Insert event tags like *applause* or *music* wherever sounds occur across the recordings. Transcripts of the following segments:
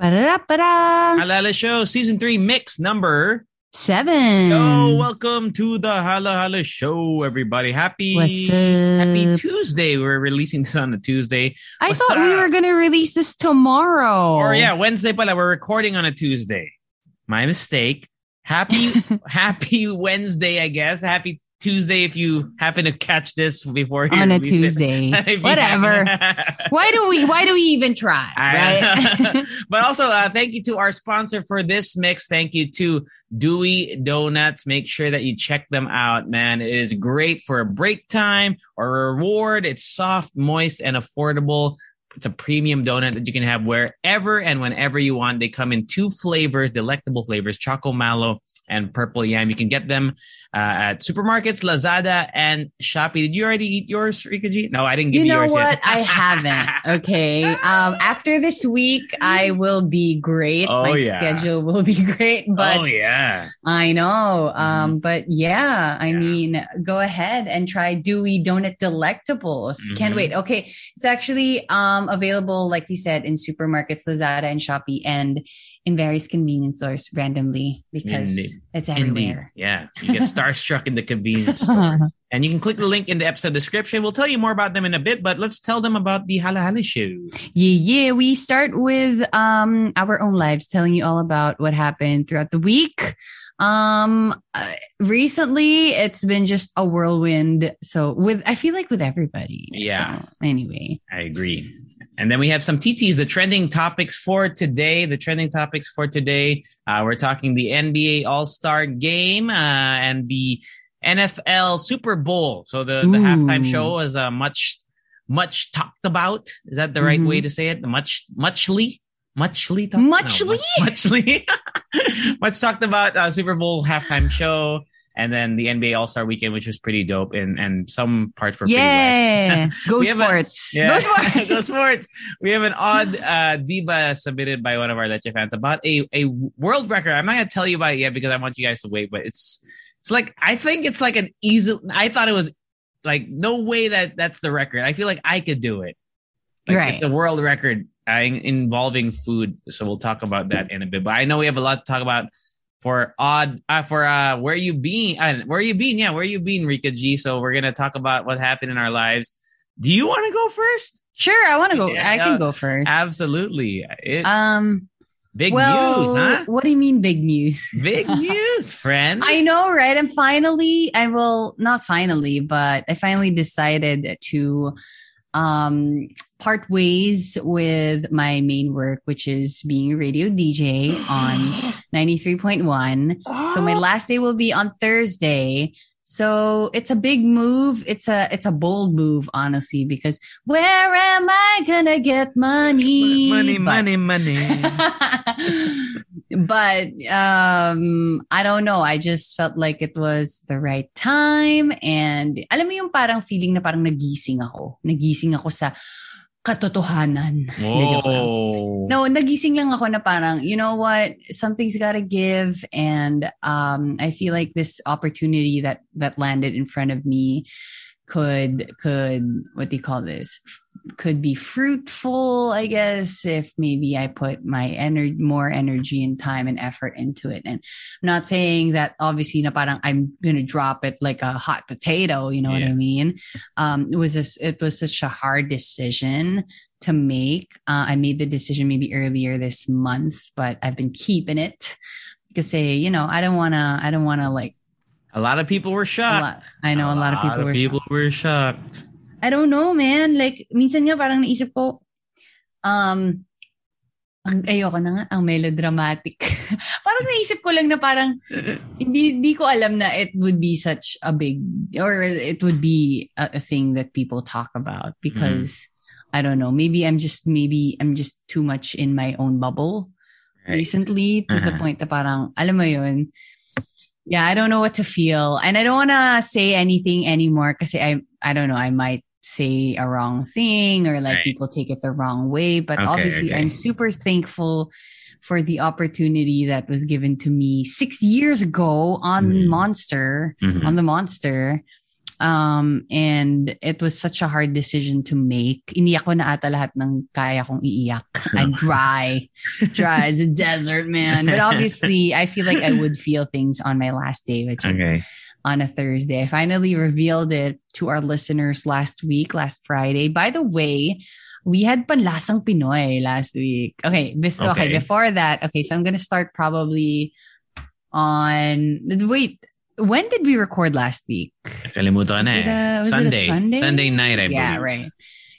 Ba-da-da-ba-da. Halo Halo Show Season 3 Mix number. Seven. Yo, welcome to the Halo Halo Show, everybody. Happy Happy? Tuesday. We're releasing this on a Tuesday. I What's thought we were going to release this tomorrow. Or yeah, Wednesday pala. We're recording on a Tuesday. My mistake. Happy *laughs* Happy Wednesday, I guess. Happy Tuesday if you happen to catch this before On a. Tuesday. *laughs* Whatever. *laughs* Why do we why do we even try? Right? *laughs* but also, uh, thank you to our sponsor for this mix. Thank you to Doowee Donuts. Make sure that you check them out, man. It is great for a break time or a reward. It's soft, moist, and affordable. It's a premium donut that you can have wherever and whenever you want. They come in two flavors, delectable flavors, Choco Mallow and Purple Yam. You can get them uh, at supermarkets, Lazada, and Shopee. Did you already eat yours, Rica G? No, I didn't give you you, know yours what? yet. I haven't. *laughs* Okay. Um after this week I will be great. Oh, My yeah. schedule will be *laughs* great. But oh, yeah. I know. Um, but yeah, I Yeah. mean, go ahead and try Doowee Donut Delectables. Can't Mhm. wait. Okay. It's actually um available, like you said, in supermarkets, Lazada and Shopee, and in various convenience stores randomly because Indeed. it's Indeed. everywhere. Yeah. You get *laughs* starstruck in the convenience stores. *laughs* And you can click the link in the episode description. We'll tell you more about them in a bit, but let's tell them about the Halo Halo show. Yeah, yeah. We start with um our own lives, telling you all about what happened throughout the week. Um, uh, recently it's been just a whirlwind. So with I feel like with everybody. Yeah. So, anyway. I agree. And then we have some TTs, the trending topics for today. The trending topics for today. Uh, we're talking the NBA All Star Game uh, and the NFL Super Bowl. So the, the halftime show was uh, much, much talked about. Is that the right Mhm. way to say it? Much, muchly, muchly, talked, no, Muchly? much- muchly, *laughs* much talked about uh, Super Bowl halftime show. And then the NBA All Star Weekend, which was pretty dope, and and some parts were pretty whack. Yeah. *laughs* Go We a- sports. Yeah. Go *laughs* sports. Go sports. We have an odd uh, diva submitted by one of our Leche fans about a, a world record. I'm not going to tell you about it yet because I want you guys to wait, but it's, it's like, I think it's like an easy, I thought it was like, no way that that's the record. I feel like I could do it. Like Right. It's a world record involving food. So we'll talk about that in a bit, but I know we have a lot to talk about for odd, uh, for, uh, where you been, uh, where you been? Yeah. Where you been, Rica G. So we're to talk about what happened in our lives. Do you want to go first? Sure, I want to go. Yeah, I can go first. Absolutely. It, Um, big well, news, huh? what do you mean big news? Big *laughs* news, friend. I know, right? I'm finally, I will not finally, but I finally decided to um part ways with my main work, which is being a radio DJ on *gasps* 93.1. So my last day will be on Thursday. So it's a big move. It's a it's a bold move, honestly, because where am I gonna get money? money, But- money, money. *laughs* but um I don't know. I just felt like it was the right time and alam mo yung parang feeling na parang nagising ako. Nagising ako sa katotohanan. *laughs* Hindi, joke lang. Whoa. No, nagising lang ako na parang, you know what, something's gotta give. And um, I feel like this opportunity that that landed in front of me could could what do you call this? Could be fruitful, I guess, if maybe I put my energy more energy and time and effort into it. And I'm not saying that obviously na parang I'm gonna drop it like a hot potato, you know what I mean? Um, it was this it was such a hard decision to make. Uh, I made the decision maybe earlier this month, but I've been keeping it because say, you know, I don't want to, I don't want to like A lot of people were shocked. lot. I know a, lot, of people were people shocked. were shocked. I don't know, man. Like, minsan nga parang naisip ko, um, ang ayoko na nga, ang melodramatic. *laughs* parang naisip ko lang na parang, hindi, hindi ko alam na it would be such a big, or it would be a, a thing that people talk about because I don't know. Maybe I'm just maybe I'm just too much in my own bubble Right. recently to the Uh-huh. point na parang alam mo yun. Yeah, I don't know what to feel. And I don't want to say anything anymore because I I don't know, I might say a wrong thing or like Right. people take it the wrong way, but Okay, obviously okay. I'm super thankful for the opportunity that was given to me 6 years ago on Mhm. Monster Mhm. on the monster. Um, and it was such a hard decision to make. Iniyak ko na ata lahat ng kaya kong iiyak. *laughs* I'm dry. dry as a desert, man. But obviously, I feel like I would feel things on my last day, which is Okay. On a Thursday. I finally revealed it to our listeners last week, last Friday. By the way, we had Panlasang Pinoy last week. Okay, bis- okay. Okay. before that, okay, so I'm gonna start probably on wait. When did we record last week? Kalimutan Was it eh. a- was it a Sunday. Sunday? Sunday night, I yeah, believe. right.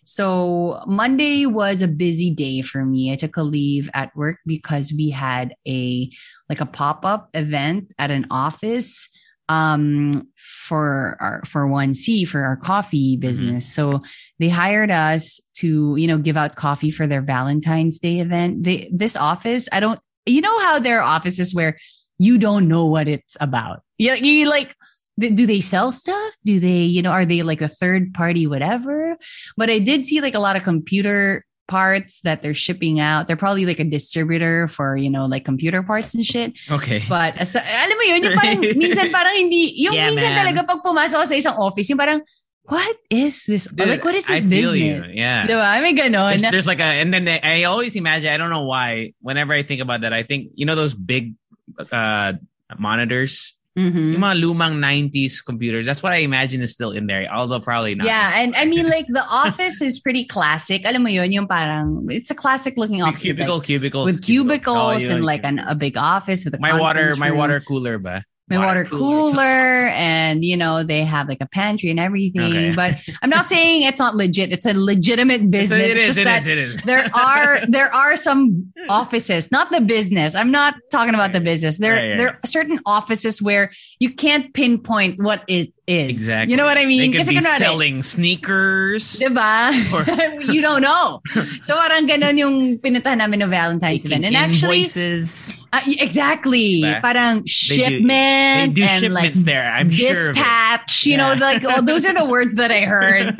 So Monday was a busy day for me. I took a leave at work because we had a like a pop-up event at an office um for our for 1C for our coffee Mm-hmm. business. So they hired us to, you know, give out coffee for their Valentine's Day event. They this office, I don't you know how there are offices where you don't know what it's about. You, you like do they sell stuff? Do they, you know, are they like a third party, whatever? But I did see like a lot of computer parts that they're shipping out. They're probably like a distributor for, you know, like computer parts and shit. Okay. But as, alam mo yun, yung parang, *laughs* minsan parang hindi, yung Yeah, minsan man. talaga pag pumasok sa isang office, yung parang, what is this? Dude, like, what is this I feel business? you. Yeah. Diba? mean, ganon. There's, there's like a, and then they, I always imagine, I don't know why, whenever I think about that, I think, you know, those big uh, monitors, Mhm. yung mga lumang 90s computer. that's what I imagine is still in there, although probably not. Yeah, and I mean, *laughs* like the office is pretty classic. Alam mo yun, yung parang it's a classic looking office cubicle, like, cubicles. with cubicles Oh, yun, and like an, a big office with a My water, conference my water cooler ba? My water cooler, and you know they have like a pantry and everything. Okay. But *laughs* I'm not saying it's not legit. It's a legitimate It's, business. it It's is, just it that is, it is. there are *laughs* there are some offices, not the business. I'm not talking about the business. There right. there are certain offices where you can't pinpoint what it is. Exactly. You know what I mean? They could Kasi be kunwari, selling sneakers. Diba? Or- *laughs* you don't know. *laughs* So parang ganun yung pinuntahan namin ng Valentine's event. And actually, uh, exactly. Diba? Parang They do- shipment They do and like there. I'm sure. dispatch, you know, like oh, those are the words that I heard.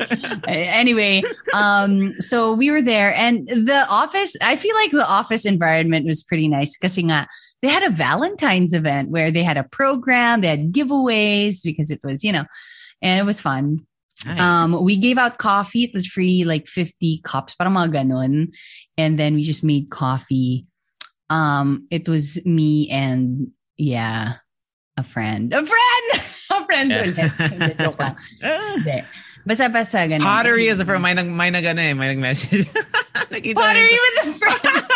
*laughs* Anyway, um, so we were there and the office, I feel like the office environment was pretty nice kasi nga, they had a Valentine's event where they had a program, they had giveaways because it was, you know, and it was fun. Nice. Um, we gave out coffee. It was free, like 50 cups, parang mga ganun. And then we just made coffee. Um, it was me and yeah, a friend. A friend! *laughs* a friend Yeah. ulit. Hindi, joke lang. *laughs* Hindi. Basta basta ganun. Pottery is a friend. May nag, may nag, ano eh, may nag-message. *laughs* Pottery with a friend.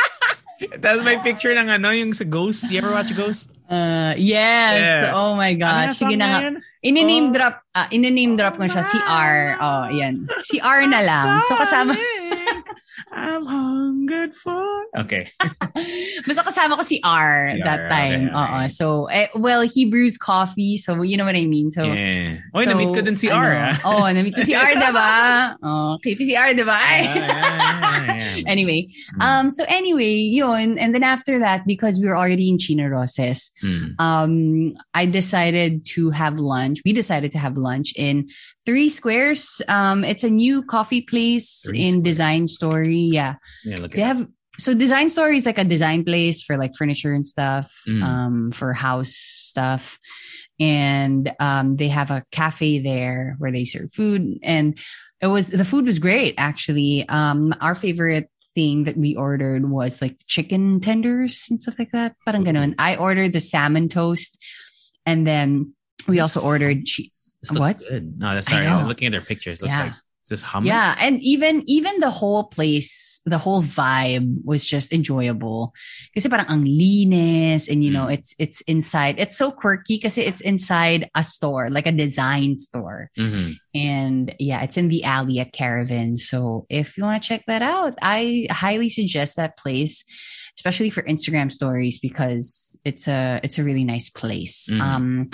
*laughs* Tapos may picture ng ano, yung sa Ghost. You ever watch Ghost? Uh, yes. Yeah. Oh my Ano gosh. yung Sige na nga. Ini-name Oh. drop, ah, ini-name drop ko siya. Si R. Oh, yan. Si R na lang. So kasama, I'm hungered for... Okay. *laughs* Basta kasama ko si R Si that R, time. okay, Oo. okay. So, eh, well, he brews coffee. So, you know what I mean? So, yeah. Oy, so, na-meet ko din si R. ano, ah. *laughs* Oo, oh, na-meet ko si R, diba? Oh, kita si R, diba? Ay. Yeah, yeah, *laughs* yeah, yeah. anyway, um, so anyway, yun. And then after that, because we were already in Chino Roces, Hmm. um, I decided to have lunch. We decided to have lunch in Three Squares. Um, it's a new coffee place Three in Squares. Design Story. Yeah. Yeah, look They have so design story is like a design place for like furniture and stuff, Mm. um, for house stuff. And um, they have a cafe there where they serve food. And it was the food was great actually. Um, our favorite thing that we ordered was like chicken tenders and stuff like that. Parang ganon. I ordered the salmon toast, and then we also ordered cheese. This looks What? good. No, that's sorry. I'm looking at their pictures. Looks Yeah. like this hummus. Yeah, and even even the whole place, the whole vibe was just enjoyable. Kasi parang ang linis and you know, Mm. it's it's inside. It's so quirky because it's inside a store, like a design store. Mhm. And yeah, it's in the alley at Caravan. So if you want to check that out, I highly suggest that place. Especially for Instagram stories because it's a it's a really nice place. Mhm. Um,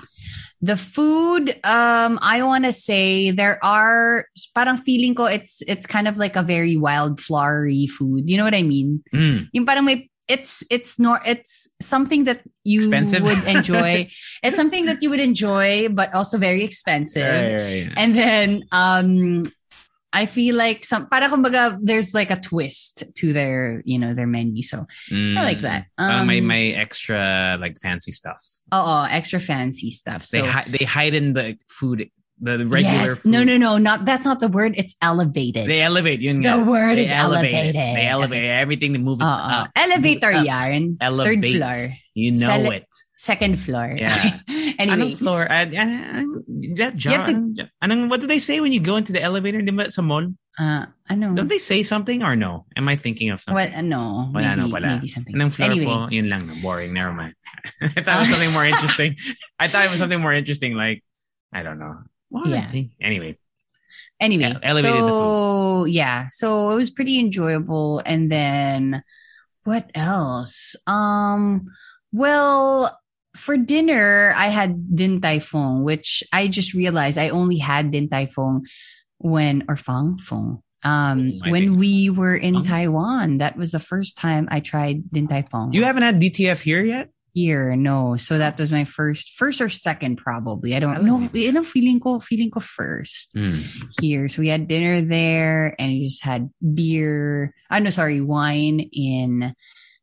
the food, um, I want to say there are parang feeling ko it's it's kind of like a very wild flowery food. You know what I mean? Mm. Yung parang may it's it's nor it's something that you Expensive? would enjoy. *laughs* it's something that you would enjoy, but also very expensive. And then um I feel like some para kumbaga there's like a twist to their, you know, their menu. So Mm. I like that. Parang may Um, may extra like fancy stuff. oh, extra fancy stuff. So they hi- they hide in the food, the regular. yes. Food. No, no, no, not that's not the word. It's elevated. They elevate. Yun The nga. word they is elevate elevated. They elevate everything. They move it Oo. up. Elevator Move up. yarn. Third floor. You know Sele- it. Second floor. Yeah. *laughs* anyway. Anong floor? Uh, uh, that have to- anong- what do they say when you go into the elevator? Di ba sa mall? Uh, ano? Don't they say something or no? Am I thinking of something? Well, ano, Wala, maybe, no, wala. maybe something. Anong floor anyway, po? Yun lang. Boring. Never mind. *laughs* I thought it was Ah. something more *laughs* interesting. I thought it was something more interesting. Like, I don't know. What Yeah. Anyway. anyway, Ele- elevated so yeah, so it was pretty enjoyable. And then what else? Um, well, for dinner, I had din tai fung, which I just realized I only had din tai fung when or fang fung. Um, I when we were in. Taiwan, that was the first time I tried din tai fung. You haven't had DTF here yet? here, no. So that was my first, first or second, probably. I don't Oh. know. You know, feeling ko, feeling ko first here. So we had dinner there, and we just had beer. I no, sorry, wine in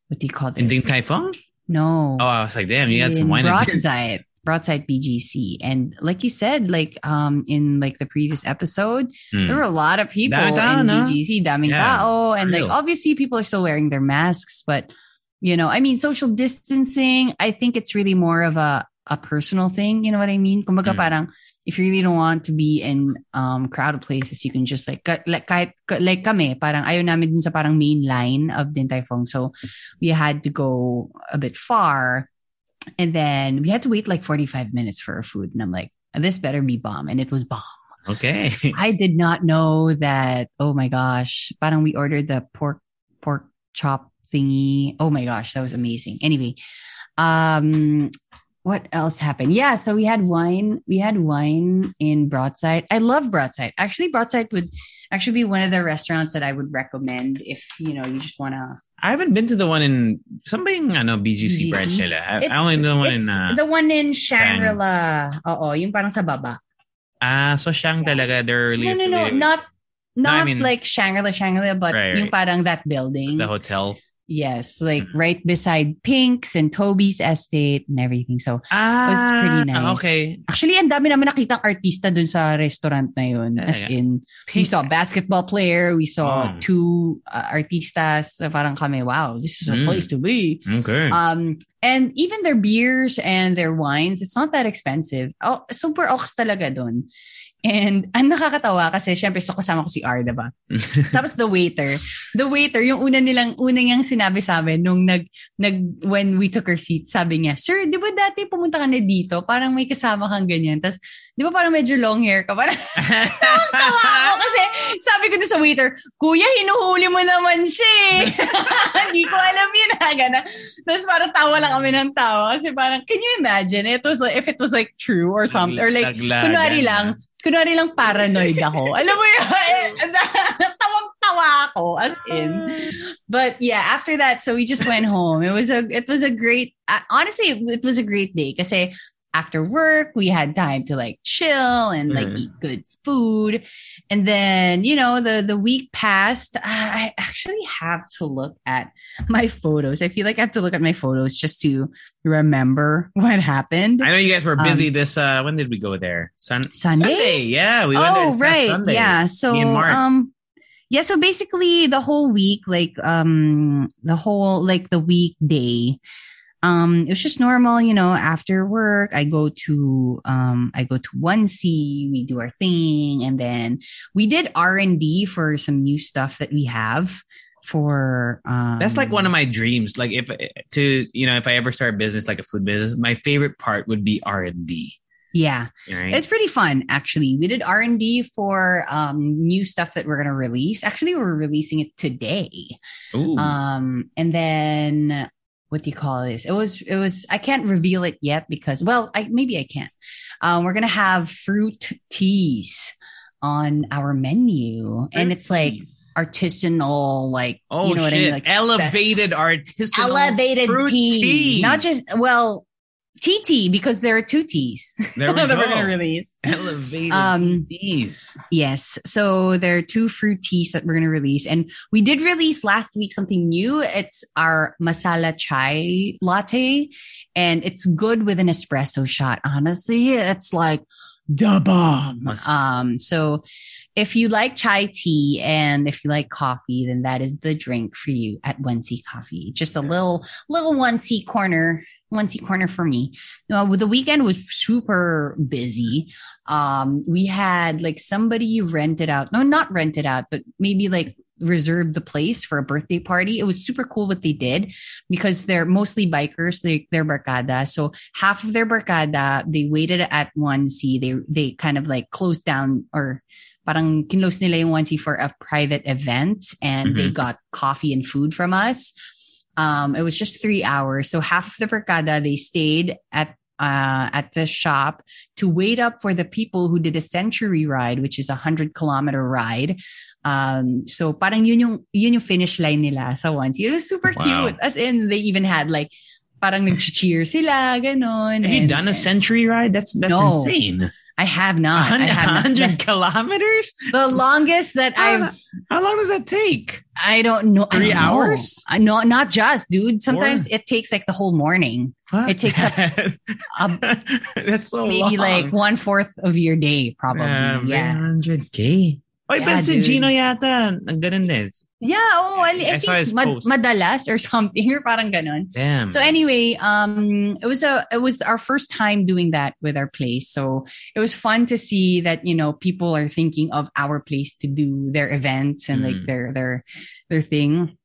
what do you call this? In Din Tai Fung? No, Oh, I was like, damn, you had some in wine in. Broadside, Broadside BGC, and like you said, like um in like the previous episode, Hmm. there were a lot of people Daming tao, in no? BGC, daming Yeah, tao, and like real. obviously people are still wearing their masks, but you know, I mean, social distancing. I think it's really more of a a personal thing. You know what I mean? Kumbaga Mm. parang if you really don't want to be in um crowded places, you can just like like kahit like kami, parang ayaw namin dun sa parang main line of Din Tai Fung, so we had to go a bit far, and then we had to wait like forty five minutes for our food, and I'm like, this better be bomb, and it was bomb. Okay. *laughs* I did not know that. Oh my gosh. Parang we ordered the pork, pork chop thingy. Oh my gosh. That was amazing. Anyway, um, what else happened? Yeah. So we had wine. We had wine in Broadside. I love Broadside. Actually, Broadside would actually be one of the restaurants that I would recommend if, you know, you just want to. I haven't been to the one in something, I know, BGC, BGC? branch nila. I, I only know the one in, uh, the one in Shangri-La. Oo, yung parang sa baba. ah, so Shang talaga, they're really No, no, no. Not, not I mean- like Shangri-La, Shangri-La, but Right, yung right. parang that building. the hotel. Yes, like Mm. right beside Pink's and Toby's estate and everything. So Ah, it was pretty nice. Okay. Actually, ang dami namin nakitang artista dun sa restaurant na yun. As in, we saw a basketball player, we saw Oh. two uh, artistas. Parang kami, wow, this is a Mm. place to be. Okay. Um, and even their beers and their wines, it's not that expensive. Oh, super ox talaga dun. And ang nakakatawa kasi syempre so kasama ko si R, diba? *laughs* Tapos the waiter, the waiter, yung una nilang, una niyang sinabi sa amin nung nag, nag, when we took our seat, sabi niya, Sir, di ba dati pumunta ka na dito? Parang may kasama kang ganyan. Tapos, di ba parang medyo long hair ka? Parang, *laughs* tawa ako kasi sabi ko doon sa waiter, Kuya, hinuhuli mo naman siya eh. *laughs* Hindi ko alam yun ha, gana. Tapos parang tawa lang kami ng tawa. Kasi parang, can you imagine? It was like, if it was like true or something. Or like, Laglagan kunwari na. lang, kunwari lang paranoid ako. *laughs* Alam mo yun, tawang-tawa ako, as in. But yeah, after that, so we just went home. It was a, it was a great, uh, honestly, it was a great day kasi after work, we had time to like chill and like Mhm. eat good food. And then, you know, the, the week passed. I actually have to look at my photos. I feel like I have to look at my photos just to remember what happened. I know you guys were Um, busy this, uh, when did we go there? Sun- Sunday? Yeah. We went there oh right Sunday. yeah so Me and Mark. um yeah so basically the whole week like um the whole like the weekday um it was just normal you know after work i go to um i go to one c we do our thing and then we did r&d for some new stuff that we have for um That's like one of my dreams. Like if to you know, if I ever start a business like a food business, my favorite part would be R and D. Yeah, Right? it's pretty fun actually. We did R and D for um, new stuff that we're gonna release. Actually, we're releasing it today. Ooh. Um, and then what do you call this? It was it was I can't reveal it yet because well, I maybe I can. Um, we're gonna have fruit teas on our menu, and it's like Please. artisanal, like oh you know what shit, I mean, like spe- elevated artisanal elevated fruit tea. tea. not just well. TT because there are two teas There *laughs* we that we're gonna release. elevated Um, teas. Yes. So there are two fruit teas that we're going to release. And we did release last week something new. It's our masala chai latte. And it's good with an espresso shot. Honestly, it's like the bomb. Mas- Um, so if you like chai tea and if you like coffee, then that is the drink for you at One C Coffee. Just a little, little One C corner. One C corner for me. Uh, the weekend was super busy. Um we had like somebody rented out no not rented out but maybe like reserved the place for a birthday party. It was super cool what they did because they're mostly bikers like they're barkada so half of their barkada they waited at 1c they they kind of like closed down or parang kinlose nila yung 1c for a private event and they got coffee and food from us um it was just three hours so half of the barkada they stayed at uh, at the shop to wait up for the people who did a century ride, which is a hundred kilometer ride. Um, so parang yun yung, yun yung finish line nila sa once. It was super Wow. cute. As in, they even had like, parang nag-cheer sila, ganon. Have you done a century ride? That's that's No. insane. I have not. I hundred kilometers. The longest that How- I've, How long does that take? I don't know. Three don't hours? I know, not just, dude. Sometimes it takes like the whole morning. Fuck It takes up *laughs* that's so Maybe long. like one fourth of your day, probably. Um, yeah. 100k. Oy, Yeah, but si dude. Gino yata, ang ganun din. Yeah, oh, I, I I think mad- madalas or *laughs* something or parang ganon. Damn. So anyway, um, it was a it was our first time doing that with our place. So it was fun to see that you know people are thinking of our place to do their events and like Mm. their their their thing.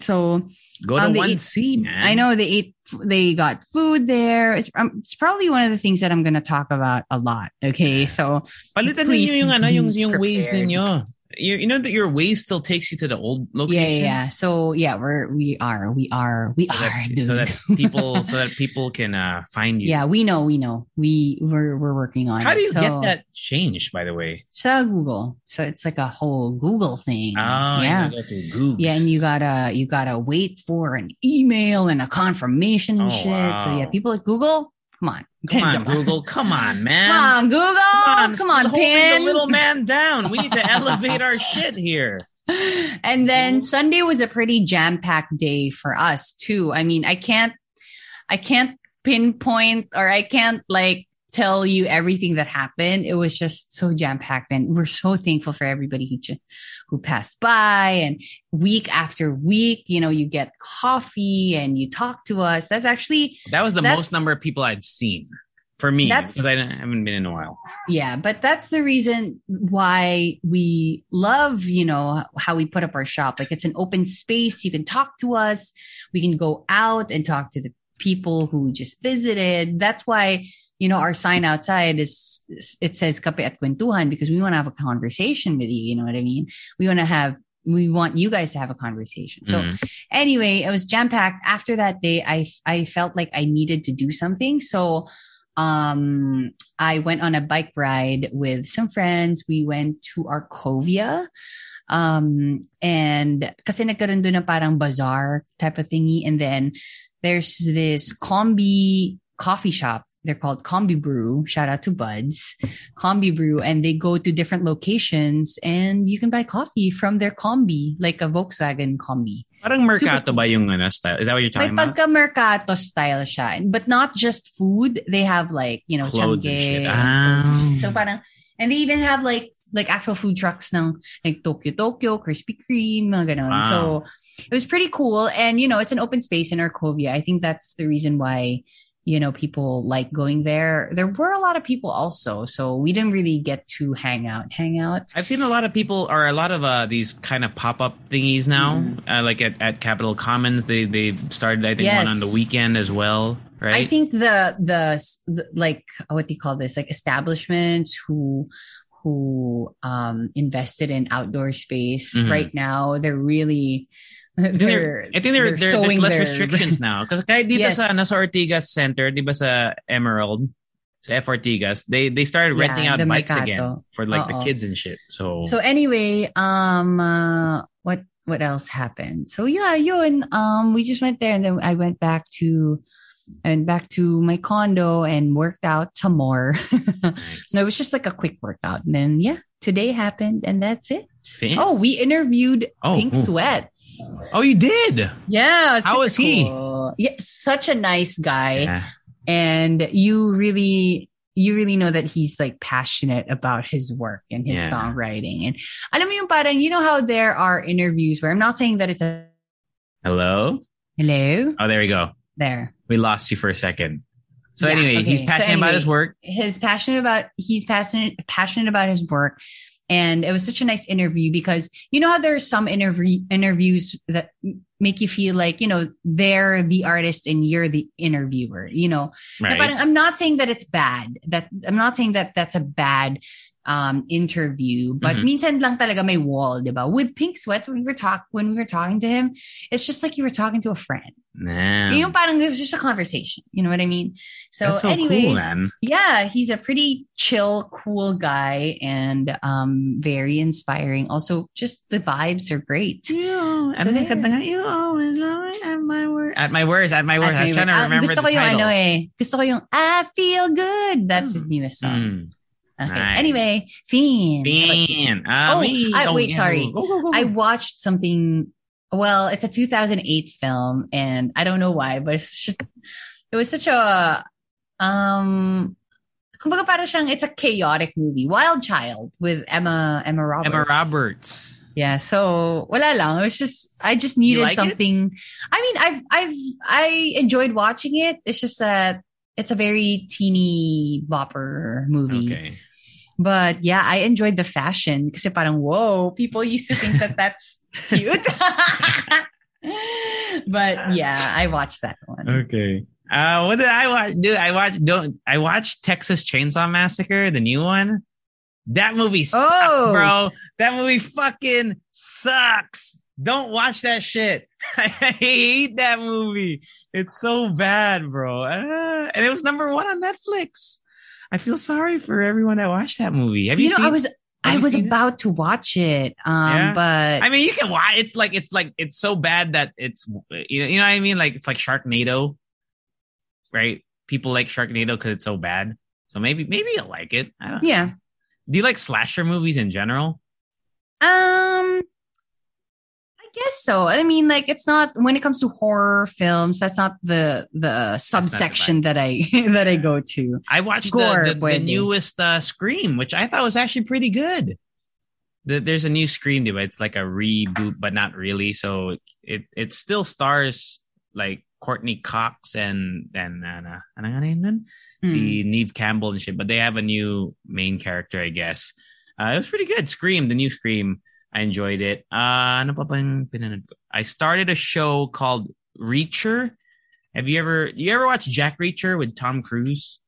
So Go to um, one eat- C, man. I know they ate they got food there. It's um, it's probably one of the things that I'm going to talk about a lot. Okay, so Palitan Please ninyo yung ano, yung, yung ways prepared. ninyo. You, you know that your way still takes you to the old location. yeah, yeah. So yeah, we're we are we are we So are that, dude. so that people so that people can uh, find you. yeah, we know, we know. We we're we're working on. How it. do you So- get that changed? By the way. So Google. So it's like a whole Google thing. Oh, yeah. You go to Google. Yeah, and you gotta you gotta wait for an email and a confirmation and Oh, shit. So yeah, people at Google, come on, Come on, Google. Come on, *laughs* man. Come on, Google. Come on, holding Pin. the little man down. We need to *laughs* elevate our shit here. and then Sunday was a pretty jam-packed day for us too. I mean, I can't I can't pinpoint or I can't like tell you everything that happened. It was just so jam-packed and we're so thankful for everybody who who passed by and week after week, you know, you get coffee and you talk to us. That's actually That was the most number of people I've seen for me because I haven't been in a while. Yeah, but that's the reason why we love, you know, how we put up our shop. Like it's an open space. You can talk to us. We can go out and talk to the people who just visited. That's why, you know, our sign outside is, it says Kape at Kwentuhan because we want to have a conversation with you. You know what I mean? We want to have, we want you guys to have a conversation. So Mhm. anyway, it was jam packed. After that day, I I felt like I needed to do something. So um I went on a bike ride with some friends. We went to Arcovia. Um and kasi nagkaroon doon na parang bazaar type of thingy and then there's this combi coffee shop. They're called Combi Brew. Shout out to Buds. Combi Brew and they go to different locations and you can buy coffee from their combi like a Volkswagen combi. Parang Mercato Super- ba yung ano, style? Is that what you're May talking about? pagka mercato style siya. But not just food. They have like, you know, Clothes and shit. chamge. Ah. So parang, and they even have like, like actual food trucks ng like Tokyo Tokyo, Krispy Kreme, mga ganon. Wow. So it was pretty cool. And, you know, it's an open space in Arcovia. I think that's the reason why, you know, people like going there. There were a lot of people also. So we didn't really get to hang out, hang out. I've seen a lot of people or a lot of uh, these kind of pop up thingies now, Mm-hmm. uh, like at, at Capitol Commons. They they started I think Yes. one on the weekend as well. right? I think the, the the like what do you call this? Like establishments who who um invested in outdoor space Mhm. right now they're really I think they're, there- I think there, they're there's less their- restrictions *laughs* now. Because kahit dito Yes. sa, nasa Ortigas Center, di ba sa Emerald, sa F. Ortigas, they, they started Yeah, renting out the bikes Mercato. again for like the kids and shit. So, So anyway, um, uh, what what else happened? So yeah, yun. Um, we just went there, and then I went back to and back to my condo and worked out some more. *laughs* nice. no, it was just like a quick workout, and then yeah, today happened, and that's it. Fin- Oh, we interviewed Oh, Pink who? Sweats. oh, you did? Yeah, How was he? cool. Yeah, such a nice guy. Yeah. and you really you really know that he's like passionate about his work and his Yeah. songwriting and alam mo yung parang you know how there are interviews where I'm not saying that it's a Hello? hello Oh, there we go. there We lost you for a second. So Yeah, anyway, he's okay. So passionate about his work. his passionate about he's passionate passionate about his work and it was such a nice interview because you know how there are some interview interviews that make you feel like you know they're the artist and you're the interviewer you know Right. parang I'm not saying that it's bad. That I'm not saying that that's a bad um interview, but Mhm. minsan lang talaga may wall, diba? With Pink Sweats, when we were talk when we were talking to him, it's just like you were talking to a friend. Damn. Yung parang it was just a conversation. You know what I mean? So, so anyway, cool, man. yeah, he's a pretty chill, cool guy and um very inspiring. Also, just the vibes are great. You, So there. kanta? You always love me at my word. At my words, at my words. I was At trying to may- ah, remember gusto the ko yung title. ano eh. Gusto ko yung I feel good. That's his newest song. Mm. Okay. Nice. Anyway, Fiend. You? Bean. Ah, Oh, me. I- Oh, wait, yeah. sorry. Go, go, go. I watched something. Well, it's a 2008 film, and I don't know why, but it's just, it was such a um. Kumbaga siyang it's a chaotic movie, Wild Child with Emma Emma Roberts. Emma Roberts. Yeah, so wala lang. It was just I just needed like it? something. I mean, I've I've I enjoyed watching it. It's just that it's a very teeny bopper movie. Okay. But yeah, I enjoyed the fashion kasi parang whoa, people used to think that that's *laughs* cute. *laughs* but yeah, I watched that one. Okay. Uh, what did I watch? Dude, I watched. Don't I watched Texas Chainsaw Massacre, the new one. That movie sucks, Oh. bro. That movie fucking sucks. Don't watch that shit. *laughs* I hate that movie. It's so bad, bro. Uh, and it was number one on Netflix. I feel sorry for everyone that watched that movie. Have you, You know, seen? I was I was it? about to watch it, um, Yeah? but I mean, you can watch. It's like it's like it's so bad that it's you know, you know what I mean. Like it's like Sharknado, right? People like Sharknado because it's so bad. So maybe maybe you'll like it. I don't. yeah. Do you like slasher movies in general? Um, guess so. I mean, like it's not when it comes to horror films. That's not the the subsection that I *laughs* that I go to. I watched Gore, the, the, the newest uh, Scream, which I thought was actually pretty good. The, there's a new Scream, but it's like a reboot, but not really. So it it still stars like Courteney Cox and and uh, ano nga name nun? Hmm. see Neve Campbell and shit, but they have a new main character, I guess. Uh, it was pretty good. Scream, the new Scream. I enjoyed it. Uh, ano pa bang pinanood ko? I started a show called Reacher. Have you ever you ever watch Jack Reacher with Tom Cruise?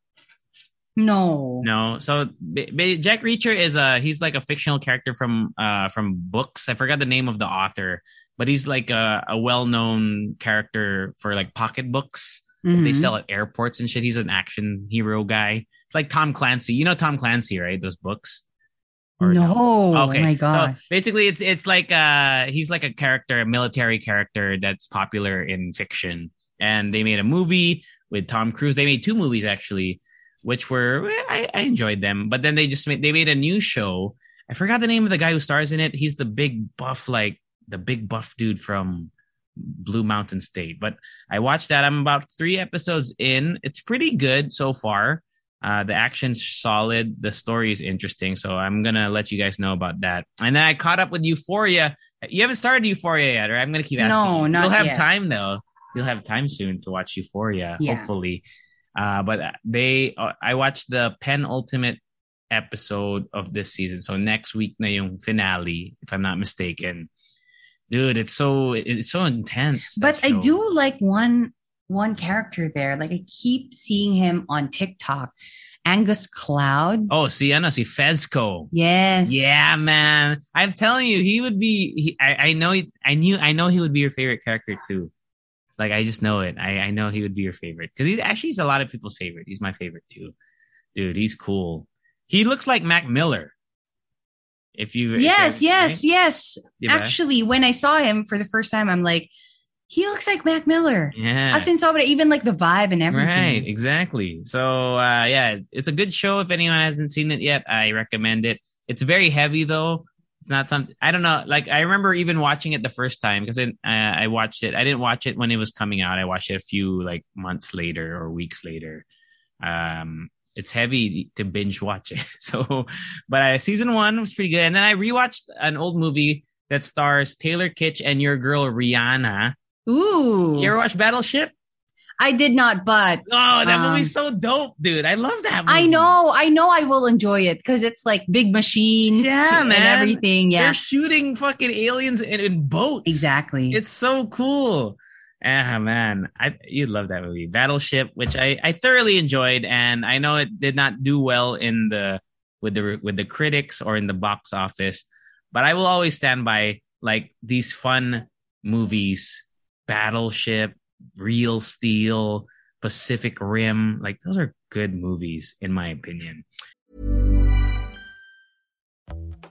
No. No. So ba- ba- Jack Reacher is a he's like a fictional character from uh from books. I forgot the name of the author, but he's like a, a well-known character for like pocketbooks they Mhm. sell at airports and shit. He's an action hero guy. It's like Tom Clancy. You know Tom Clancy, right? Those books. Or no. Okay. Oh my So basically, it's it's like uh he's like a character, a military character that's popular in fiction. And they made a movie with Tom Cruise. They made two movies actually, which were I, I enjoyed them. But then they just made they made a new show. I forgot the name of the guy who stars in it. He's the big buff, like the big buff dude from Blue Mountain State. But I watched that. I'm about three episodes in. It's pretty good so far. Uh, the action's solid. The story is interesting. So I'm gonna let you guys know about that. And then I caught up with Euphoria. You haven't started Euphoria yet, or I'm gonna keep asking. No, not You'll have yet. time though. You'll have time soon to watch Euphoria. Yeah. Hopefully. Uh, but they, uh, I watched the penultimate episode of this season. So next week na yung finale, if I'm not mistaken. Dude, it's so it's so intense. But I do like one one character there. Like I keep seeing him on TikTok. Angus Cloud. Oh, see, I know, see Fezco. Yes. Yeah, man. I'm telling you, he would be. He, I, I know. I knew. I know he would be your favorite character too. Like I just know it. I, I know he would be your favorite because he's actually he's a lot of people's favorite. He's my favorite too, dude. He's cool. He looks like Mac Miller. If you Yes, if- yes, right? yes. Yeah, Actually, when I saw him for the first time, I'm like, he looks like Mac Miller. yeah. As in sobre, even like the vibe and everything. Right, exactly. So uh yeah, it's a good show if anyone hasn't seen it yet. I recommend it. It's very heavy though. It's not something I don't know. Like I remember even watching it the first time because I, uh, I watched it. I didn't watch it when it was coming out. I watched it a few like months later or weeks later. Um, it's heavy to binge watch it. *laughs* So, but uh, season one was pretty good. And then I rewatched an old movie that stars Taylor Kitsch and your girl Rihanna. Ooh. You ever watch Battleship? I did not, but Oh, that um, movie's so dope, dude. I love that movie. I know, I know I will enjoy it because it's like big machines Yeah, and man. everything. Yeah. They're shooting fucking aliens in, in boats. Exactly. It's so cool. Ah man, I you'd love that movie, Battleship, which I I thoroughly enjoyed, and I know it did not do well in the with the with the critics or in the box office, but I will always stand by like these fun movies, Battleship, Real Steel, Pacific Rim, like those are good movies in my opinion.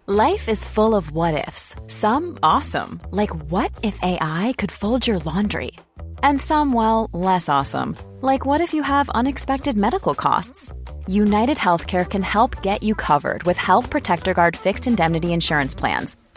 Life is full of what ifs. Some awesome, like what if AI could fold your laundry? And some, well, less awesome, like what if you have unexpected medical costs? United Healthcare can help get you covered with Health Protector Guard fixed indemnity insurance plans.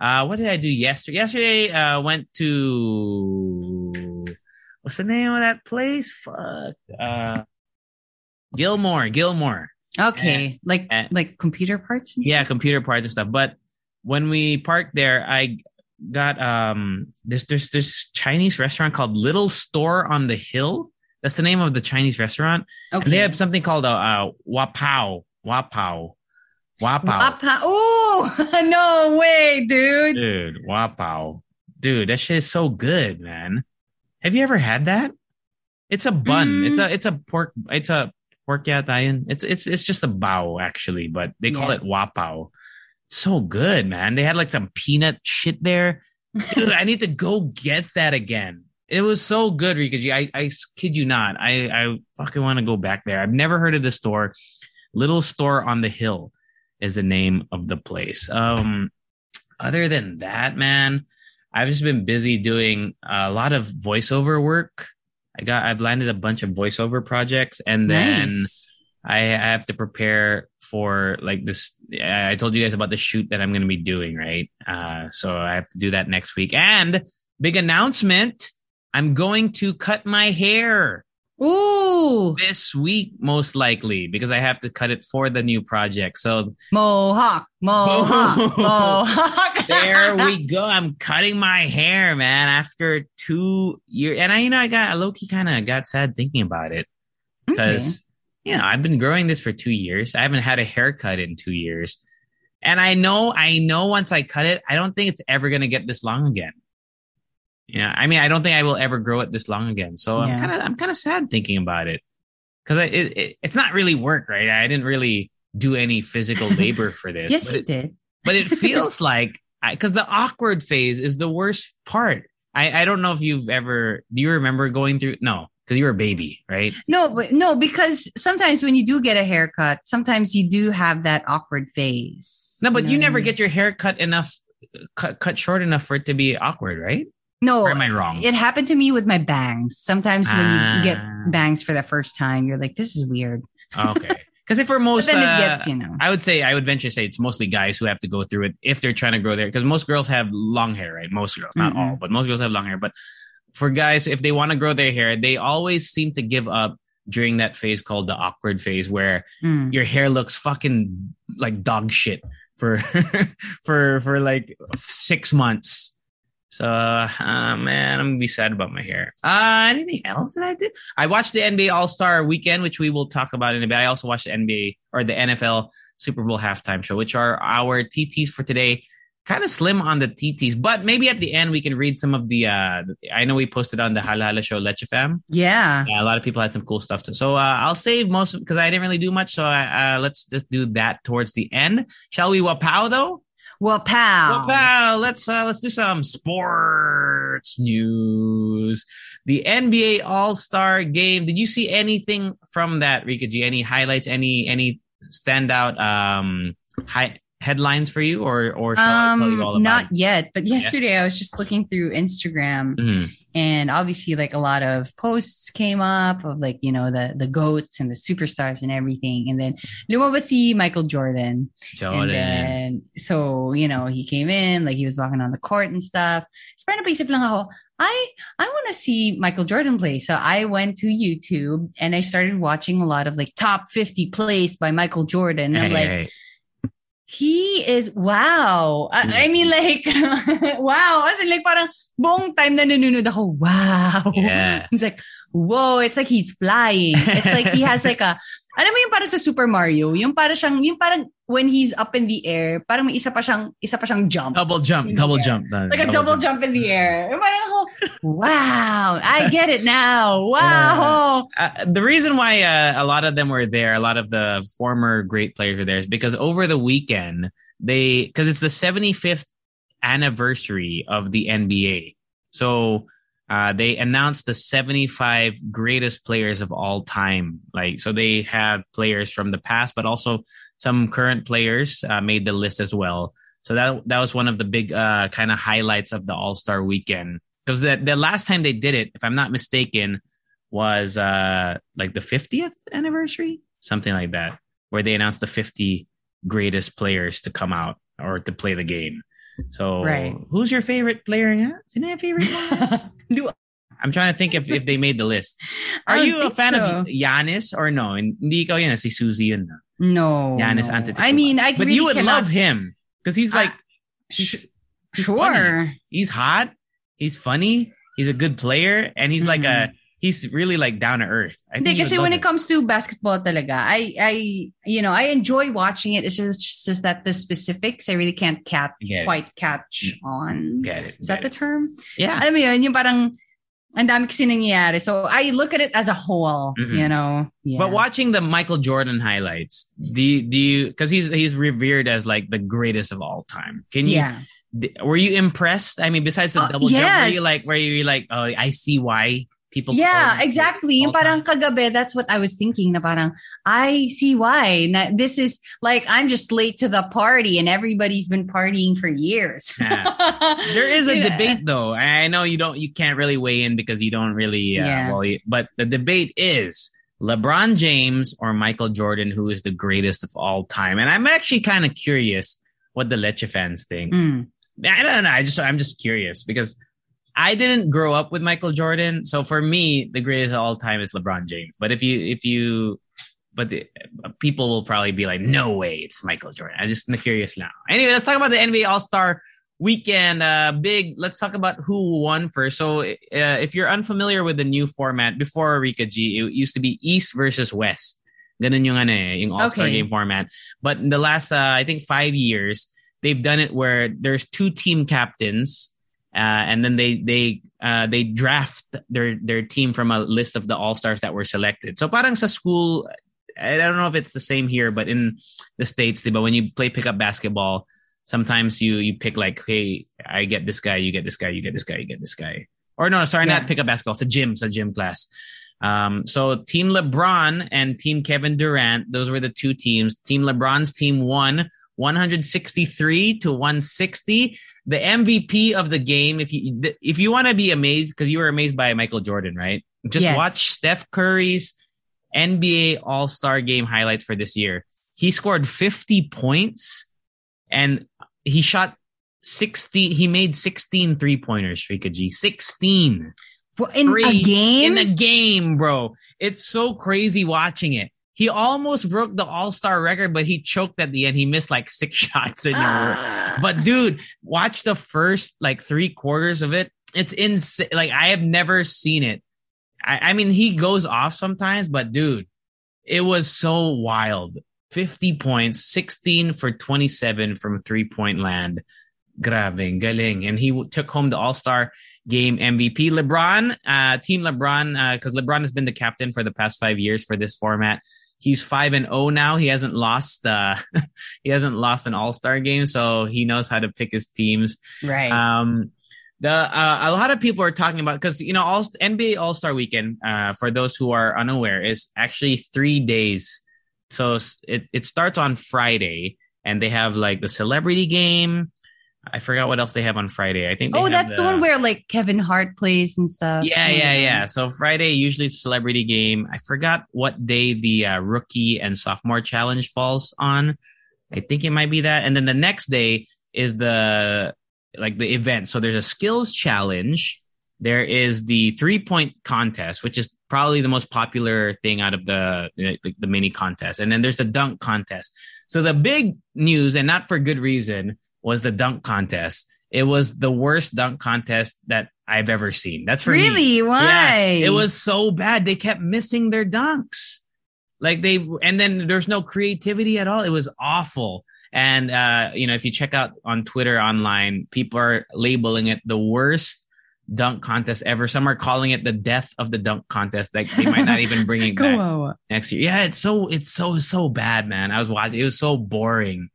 Uh, what did I do yesterday? Yesterday, uh, went to what's the name of that place? Fuck. Uh, Gilmore, Gilmore. okay. like eh. like computer parts? and Yeah, computer parts and stuff. But when we parked there, I got um this there's this Chinese restaurant called Little Store on the Hill. That's the name of the Chinese restaurant. Okay. And they have something called a uh, Wapao. Wapao. Wapao. Apa- Oh, no way, dude. Dude, Wapao. Dude, that shit is so good, man. Have you ever had that? It's a bun. Mm. It's a it's a pork it's a pork yatayan. It's it's it's just a bao actually, but they call Yeah. it wapao. So good, man. They had like some peanut shit there. Dude, I need to go get that again. It was so good, Rikaji. I, I kid you not. I, I fucking want to go back there. I've never heard of the store. Little Store on the Hill is the name of the place. Um, other than that, man, I've just been busy doing a lot of voiceover work. I got, I've landed a bunch of voiceover projects and then Nice. I have to prepare for like this. I I told you guys about the shoot that I'm going to be doing, right? Uh, so I have to do that next week. And big announcement I'm going to cut my hair Ooh, this week, most likely, because I have to cut it for the new project. So mohawk, mohawk, *laughs* mohawk. *laughs* there we go. I'm cutting my hair, man, after two years. And I, you know, I got a low key kind of got sad thinking about it because, you know, I've been growing this for two years. I haven't had a haircut in two years. And I know, I know once I cut it, I don't think it's ever going to get this long again. Yeah. I mean, I don't think I will ever grow it this long again. So I'm kind of, I'm kind of sad thinking about it because it, it, it's not really work, right? I didn't really do any physical *laughs* labor for this. Yes, but you it, did. but it *laughs* feels like because the awkward phase is the worst part. I, I don't know if you've ever do you remember going through no because you were a baby right No, but no, because sometimes when you do get a haircut, sometimes you do have that awkward phase. no but know you what I never mean? get your hair cut enough cut cut short enough for it to be awkward right No, Or am I wrong? It happened to me with my bangs. Sometimes when Ah. you get bangs for the first time, you're like, this is weird. okay. *laughs* Because if for But most, then uh, it gets, you know. I would say I would venture to say it's mostly guys who have to go through it if they're trying to grow their hair. because most girls have long hair, right? Most girls, not Mm-mm. all, but most girls have long hair. But for guys, if they want to grow their hair, they always seem to give up during that phase called the awkward phase where Mm. your hair looks fucking like dog shit for *laughs* for for like six months. So uh, man, I'm gonna be sad about my hair. Uh anything else that I did? I watched the NBA All Star Weekend, which we will talk about in a bit. I also watched the NBA or the NFL Super Bowl halftime show, which are our TTs for today. Kind of slim on the TTs, but maybe at the end we can read some of the. uh I know we posted on the Halo Halo show Leche Fam. Yeah. Yeah, a lot of people had some cool stuff too. So uh, I'll save most because I didn't really do much. So uh, let's just do that towards the end. Shall we? Wapow though. Well, pal. Well, pal. Let's uh, let's do some sports news. The NBA All Star Game. Did you see anything from that, Rica G? Any highlights? Any any standout um high headlines for you, or or shall I tell you all Um, about? not yet, but yesterday I was just looking through Instagram it? Mhm. and obviously like a lot of posts came up of like, you know, the the goats and the superstars and everything. And then lumabas si Michael Jordan. And Jordan. then, so, you know, he came in, like he was walking on the court and stuff. So parang napaisip lang ako, I, I want to see Michael Jordan play. So I went to YouTube and I started watching a lot of like top 50 plays by Michael Jordan. And I'm Hey, like, hey. He is wow. I, I mm-hmm. mean like *laughs* wow. As in like parang buong time na nanonood ako, wow. Yeah. *laughs* It's like, whoa, it's like he's flying. It's like he has like a *laughs* alam mo yung para sa Super Mario, yung para siyang yung parang when he's up in the air, parang may isa pa siyang isa pa siyang jump. double jump, double jump, Like a double jump in the air. Parang ako, wow, I get it now. Wow. uh, the reason why uh, a lot of them were there, a lot of the former great players were there, is because over the weekend they because it's the 75th anniversary of the NBA, so uh, they announced the 75 greatest players of all time. Like so, they have players from the past, but also some current players uh, made the list as well. So that that was one of the big uh, kind of highlights of the All Star Weekend because the the last time they did it, if I'm not mistaken was uh like the 50th anniversary, something like that, where they announced the 50 greatest players to come out or to play the game. So, Right. who's your favorite player? Huh? Sino yung favorite mo? *laughs* Do- I'm trying to think if, if they made the list. *laughs* Are you a fan so. of Giannis or no? Hindi ikaw yun, si Suzy yun. na. No. Giannis no. Antetokounmpo. I mean, I But really you would cannot- love him because he's like, Ah, he's, he's funny. sure. he's hot, he's funny, he's a good player, and he's like a he's really like down to earth. I think you kasi when love it comes to basketball talaga, I, I, you know, I enjoy watching it. It's just, it's just that the specifics, I really can't cat, Get it. quite catch on. Get it, Is that get the term? yeah. Alam mo yun, yung parang, ang dami kasi nangyayari. So I look at it as a whole, Mhm. you know. Yeah. But watching the Michael Jordan highlights, do you, do you because he's he's revered as like the greatest of all time. Can you Yeah. were you impressed? I mean, besides the Uh, double jump, were you like were you like oh I see why people Yeah, exactly. Yung parang kagabi, that's what I was thinking na parang, I see why. Na, this is like, I'm just late to the party and everybody's been partying for years. *laughs* There is a know? debate though. I know you don't you can't really weigh in because you don't really uh, Yeah. well, but the debate is LeBron James or Michael Jordan who is the greatest of all time. And I'm actually kind of curious what the Leche fans think. Mm. I don't know. I just I'm just curious because I didn't grow up with Michael Jordan, so for me, the greatest of all time is LeBron James. But if you if you but the, people will probably be like, no way, it's Michael Jordan. I'm just curious now. Anyway, let's talk about the NBA All Star Weekend. Uh, big. Let's talk about who won first. So, uh, if you're unfamiliar with the new format, before Rica G, it used to be East versus West. Ganun yung ano eh, yung All Star Okay. Game format. But in the last, uh, I think, five years, they've done it where there's two team captains, uh, and then they they uh, they draft their their team from a list of the all stars that were selected. So parang sa school, I don't know if it's the same here, but in the states, but when you play pickup basketball, sometimes you you pick like, hey, I get this guy, you get this guy, you get this guy, you get this guy. Or no, sorry, Yeah. not pickup basketball. It's a gym, it's a gym class. Um, so Team LeBron and Team Kevin Durant, those were the two teams. Team LeBron's team won 163 to 160. The MVP of the game, if you if you want to be amazed, because you were amazed by Michael Jordan, right? Just Yes. watch Steph Curry's NBA All Star Game highlights for this year. He scored 50 points, and he shot 60. He made 16 three pointers. Rica G, 16 Well, in a game. in a game, bro. It's so crazy watching it. He almost broke the All Star record, but he choked at the end. He missed like six *laughs* shots in your Ah. But dude, watch the first like three quarters of it. It's insane. Like I have never seen it. I, I mean, he goes off sometimes, but dude, it was so wild. 50 points, 16 for 27 from three point land. Grabe, galing. And he took home the All Star game MVP. LeBron, uh, Team LeBron, because LeBron has been the captain for the past five years for this format. He's five and zero now. He hasn't lost. Uh, *laughs* he hasn't lost an All Star game, so he knows how to pick his teams. right. Um, the uh, a lot of people are talking about because you know all NBA All Star Weekend. Uh, for those who are unaware, is actually three days. So it it starts on Friday, and they have like the celebrity game. I forgot what else they have on Friday. I think. they oh, that's the, one where like Kevin Hart plays and stuff. yeah, yeah, yeah. So Friday usually it's a celebrity game. I forgot what day the uh, rookie and sophomore challenge falls on. I think it might be that. And then the next day is the like the event. So there's a skills challenge. There is the three point contest, which is probably the most popular thing out of the, the the mini contest. And then there's the dunk contest. So the big news, and not for good reason, was the dunk contest. It was the worst dunk contest that I've ever seen. That's for me. really? Why? Yeah, it was so bad. They kept missing their dunks. Like they, and then there's no creativity at all. It was awful. And, uh, you know, if you check out on Twitter online, people are labeling it the worst dunk contest ever. Some are calling it the death of the dunk contest. Like they might not even bring *laughs* it back next year. Yeah, it's so it's so so bad, man. I was watching. It was so boring.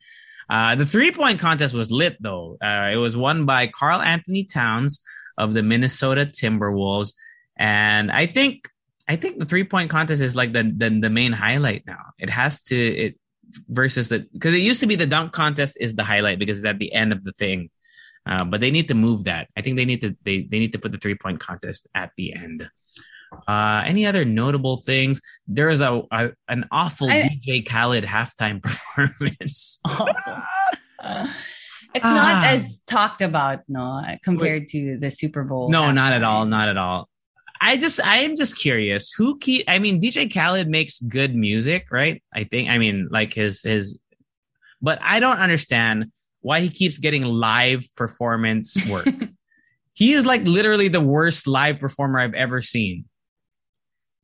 Uh, the three point contest was lit though. Uh, it was won by Karl-Anthony Towns of the Minnesota Timberwolves, and I think I think the three point contest is like the, the the main highlight now. It has to it versus the because it used to be the dunk contest is the highlight because it's at the end of the thing. Uh, but they need to move that. I think they need to they they need to put the three point contest at the end. Uh, any other notable things? There is a, a an awful I- DJ Khaled halftime *laughs* performance. *laughs* it's not Ah. as talked about, no, compared to the Super Bowl. no, not at all, not at all. I just I am just curious who keep. I mean, DJ Khaled makes good music, right? I think. I mean, like his his, but I don't understand why he keeps getting live performance work. *laughs* he is like literally the worst live performer I've ever seen.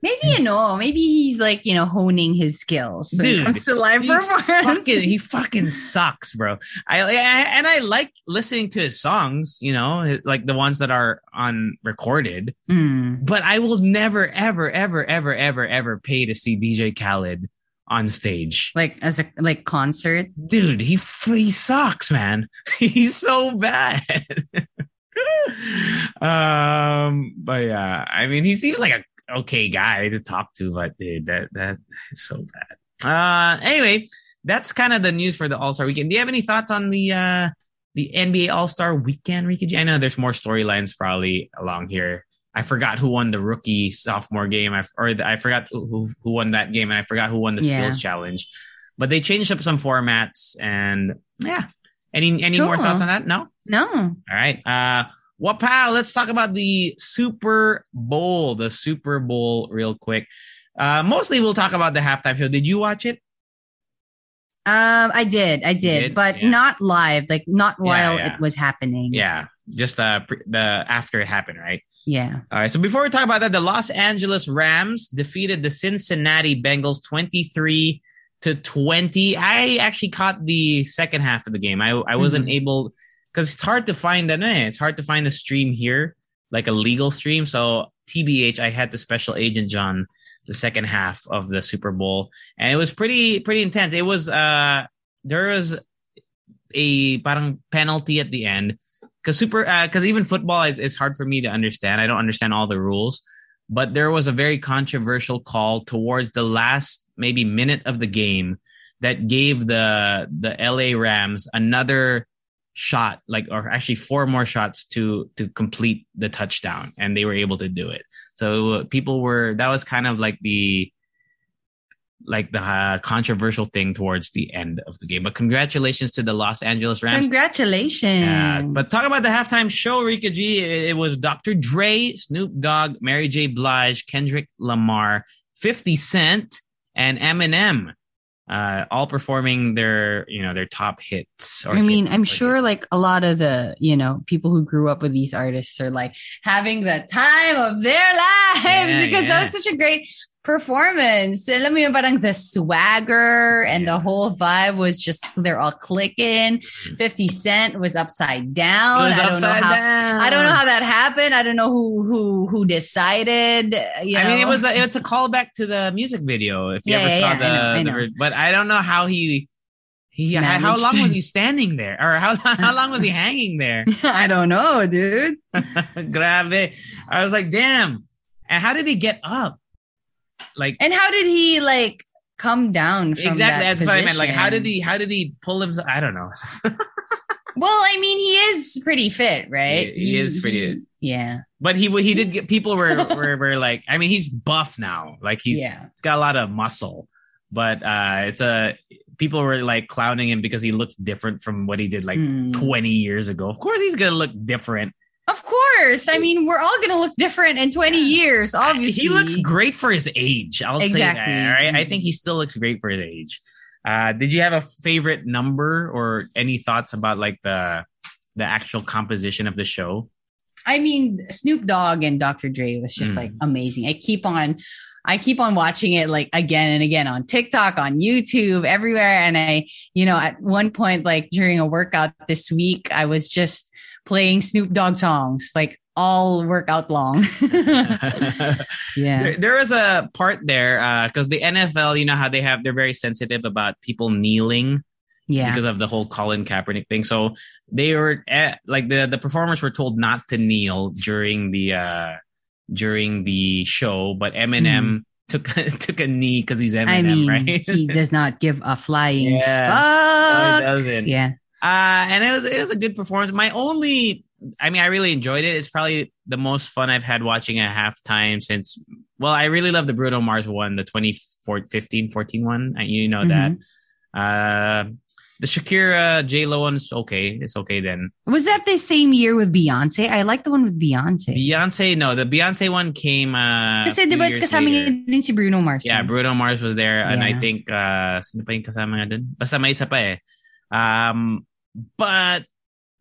Maybe you know, maybe he's like you know honing his skills. Dude, comes to live performance. fucking, he fucking sucks, bro. I, I and I like listening to his songs, you know, like the ones that are on recorded. Mm. But I will never, ever, ever, ever, ever, ever pay to see DJ Khaled on stage. Like as a like concert. Dude, he he sucks, man. *laughs* He's so bad. *laughs* um, but yeah, I mean, he seems like a okay guy to talk to, but dude, that that is so bad. Uh, anyway, that's kind of the news for the All Star Weekend. Do you have any thoughts on the uh the NBA All Star Weekend, G? I know there's more storylines probably along here. I forgot who won the rookie sophomore game, I, or the, I forgot who who won that game, and I forgot who won the Yeah. skills challenge. But they changed up some formats, and yeah. Any any more thoughts on that? No. No. All right. Uh, well, pal, let's talk about the Super Bowl. The Super Bowl, real quick. Uh, mostly we'll talk about the halftime show. Did you watch it? Um, I did, I did, did? but Yeah. not live, like not while yeah. it was happening. Yeah, just uh, pre- the after it happened, right? Yeah. All right. So before we talk about that, the Los Angeles Rams defeated the Cincinnati Bengals 23 to 20. I actually caught the second half of the game. I, I wasn't Mhm. able because it's hard to find that. Eh, it's hard to find a stream here, like a legal stream. So TBH, I had the special agent John the second half of the Super Bowl, and it was pretty pretty intense. It was uh there was a parang penalty at the end because super because even football is, is hard for me to understand. I don't understand all the rules, but there was a very controversial call towards the last maybe minute of the game that gave the the LA Rams another shot, like or actually four more shots to to complete the touchdown, and they were able to do it. So people were that was kind of like the like the uh, controversial thing towards the end of the game. But congratulations to the Los Angeles Rams. Congratulations. Yeah, but talk about the halftime show, Rica G. It, it was Dr. Dre, Snoop Dogg, Mary J. Blige, Kendrick Lamar, 50 Cent, and Eminem. Uh, all performing their, you know, their top hits. I mean, hits I'm sure hits. like a lot of the, you know, people who grew up with these artists are like having the time of their lives Yeah, *laughs* because yeah. that was such a great performance. Alam mo yun, parang the swagger and the whole vibe was just, they're all clicking. Mm-hmm. 50 Cent was upside down. was I don't upside know how, down. I don't know how that happened. I don't know who, who, who decided, you I mean, it was a, it's a callback to the music video. If you Yeah, ever yeah, saw yeah, the, I know, I know. ver- but I don't know how he he how long was he standing there, or how *laughs* how long was he hanging there? *laughs* I don't know, dude. *laughs* Grave. I was like, damn. And how did he get up? Like And how did he like come down from exactly. that That's what I meant. Like, how did he? How did he pull himself? I don't know. *laughs* Well, I mean, he is pretty fit, right? He- he is pretty- yeah. But he he did get people were *laughs* were, were like. I mean, he's buff now. Like he's Yeah. he's got a lot of muscle. But uh it's a people were like clowning him because he looks different from what he did like Hmm. 20 years ago. Of course, he's gonna look different. Of course. I mean, we're all gonna look different in 20 years, obviously. He looks great for his age. I'll say that. All right? I think he still looks great for his age. Uh, did you have a favorite number or any thoughts about like the the actual composition of the show? I mean, Snoop Dogg and Dr. Dre was just Mm. like amazing. I keep on I keep on watching it like again and again on TikTok, on YouTube, everywhere. And I, you know, at one point, like during a workout this week, I was just playing Snoop Dogg songs, like all workout long. *laughs* yeah. There, there was a part there uh, because the NFL, you know how they have they're very sensitive about people kneeling Yeah. because of the whole Colin Kaepernick thing. So they were at, like the the performers were told not to kneel during the uh during the show, but Eminem hmm. took *laughs* took a knee because he's Eminem. I mean, right? he does not give a flying *laughs* Yeah. No, fuck. he doesn't. yeah. Uh, and it was it was a good performance. My only, I mean, I really enjoyed it. It's probably the most fun I've had watching a halftime since. Well, I really love the Bruno Mars one, the 2015 14 one. and You know Mm-hmm. that. Uh, the Shakira J Lo one's okay. It's okay then. Was that the same year with Beyonce? I like the one with Beyonce. Beyonce, no, the Beyonce one came. Uh, Kasi a di few ba years kasama din si Bruno Mars? Yeah, Bruno Mars was there, and I think uh, sino pa yung kasama nga dun? Basta may isa pa eh. Um, but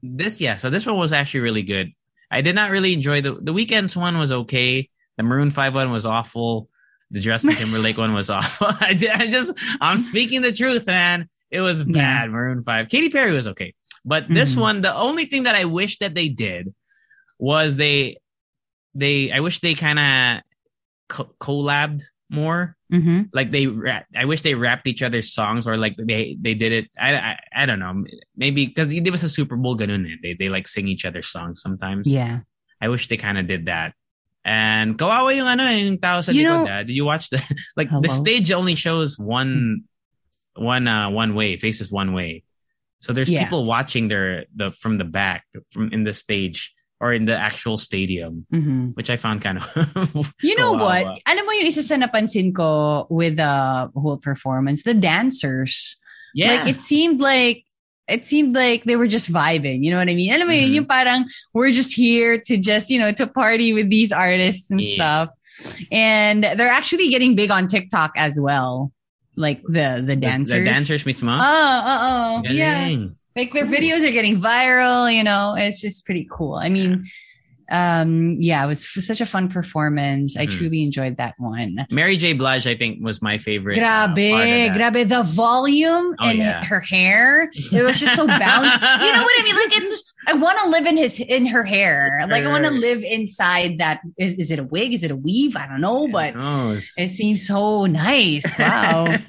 this, yeah, so this one was actually really good. I did not really enjoy the the Weeknd's one was okay. The Maroon Five one was awful. The Justin *laughs* Timberlake one was awful. *laughs* I ju- I just, I'm speaking the truth, man. It was bad. Maroon Five. Katy Perry was okay, but this Mhm. one, the only thing that I wish that they did was they, they, I wish they kind of co- collabed more hmm like they I wish they rapped each other's songs or like they they did it I I, I don't know maybe because it was a Super Bowl ganun eh. they they like sing each other's songs sometimes Yeah. I wish they kind of did that and kawawa yung ano yung tao sa You know- ah. did you watch the *laughs* like the stage only shows one one uh one way faces one way so there's Yeah. people watching their the from the back from in the stage or in the actual stadium hmm which I found kind of *laughs* You know what? Alam mo yung isa sa napansin ko with the whole performance, the dancers. yeah Like it seemed like it seemed like they were just vibing. You know what I mean? Alam mo yun, Mhm. yung parang we're just here to just, you know, to party with these artists and Yeah. stuff. And they're actually getting big on TikTok as well. Like the the The- dancers. the, dancers mismo Oh, oh, oh. Yeah. Like their videos are getting viral, you know, it's just pretty cool. I mean, um, yeah, it was such a fun performance. I Mhm. truly enjoyed that one. Mary J. Blige, I think, was my favorite. uh, Grabe, that. grabe. The volume Oh, and yeah. her hair, it was just so *laughs* bouncy. you know what I mean? Like it's just, I want to live in his, in her hair. Like I want to live inside that. Is, is it a wig? Is it a weave? I don't know, but it seems so nice. Wow. *laughs*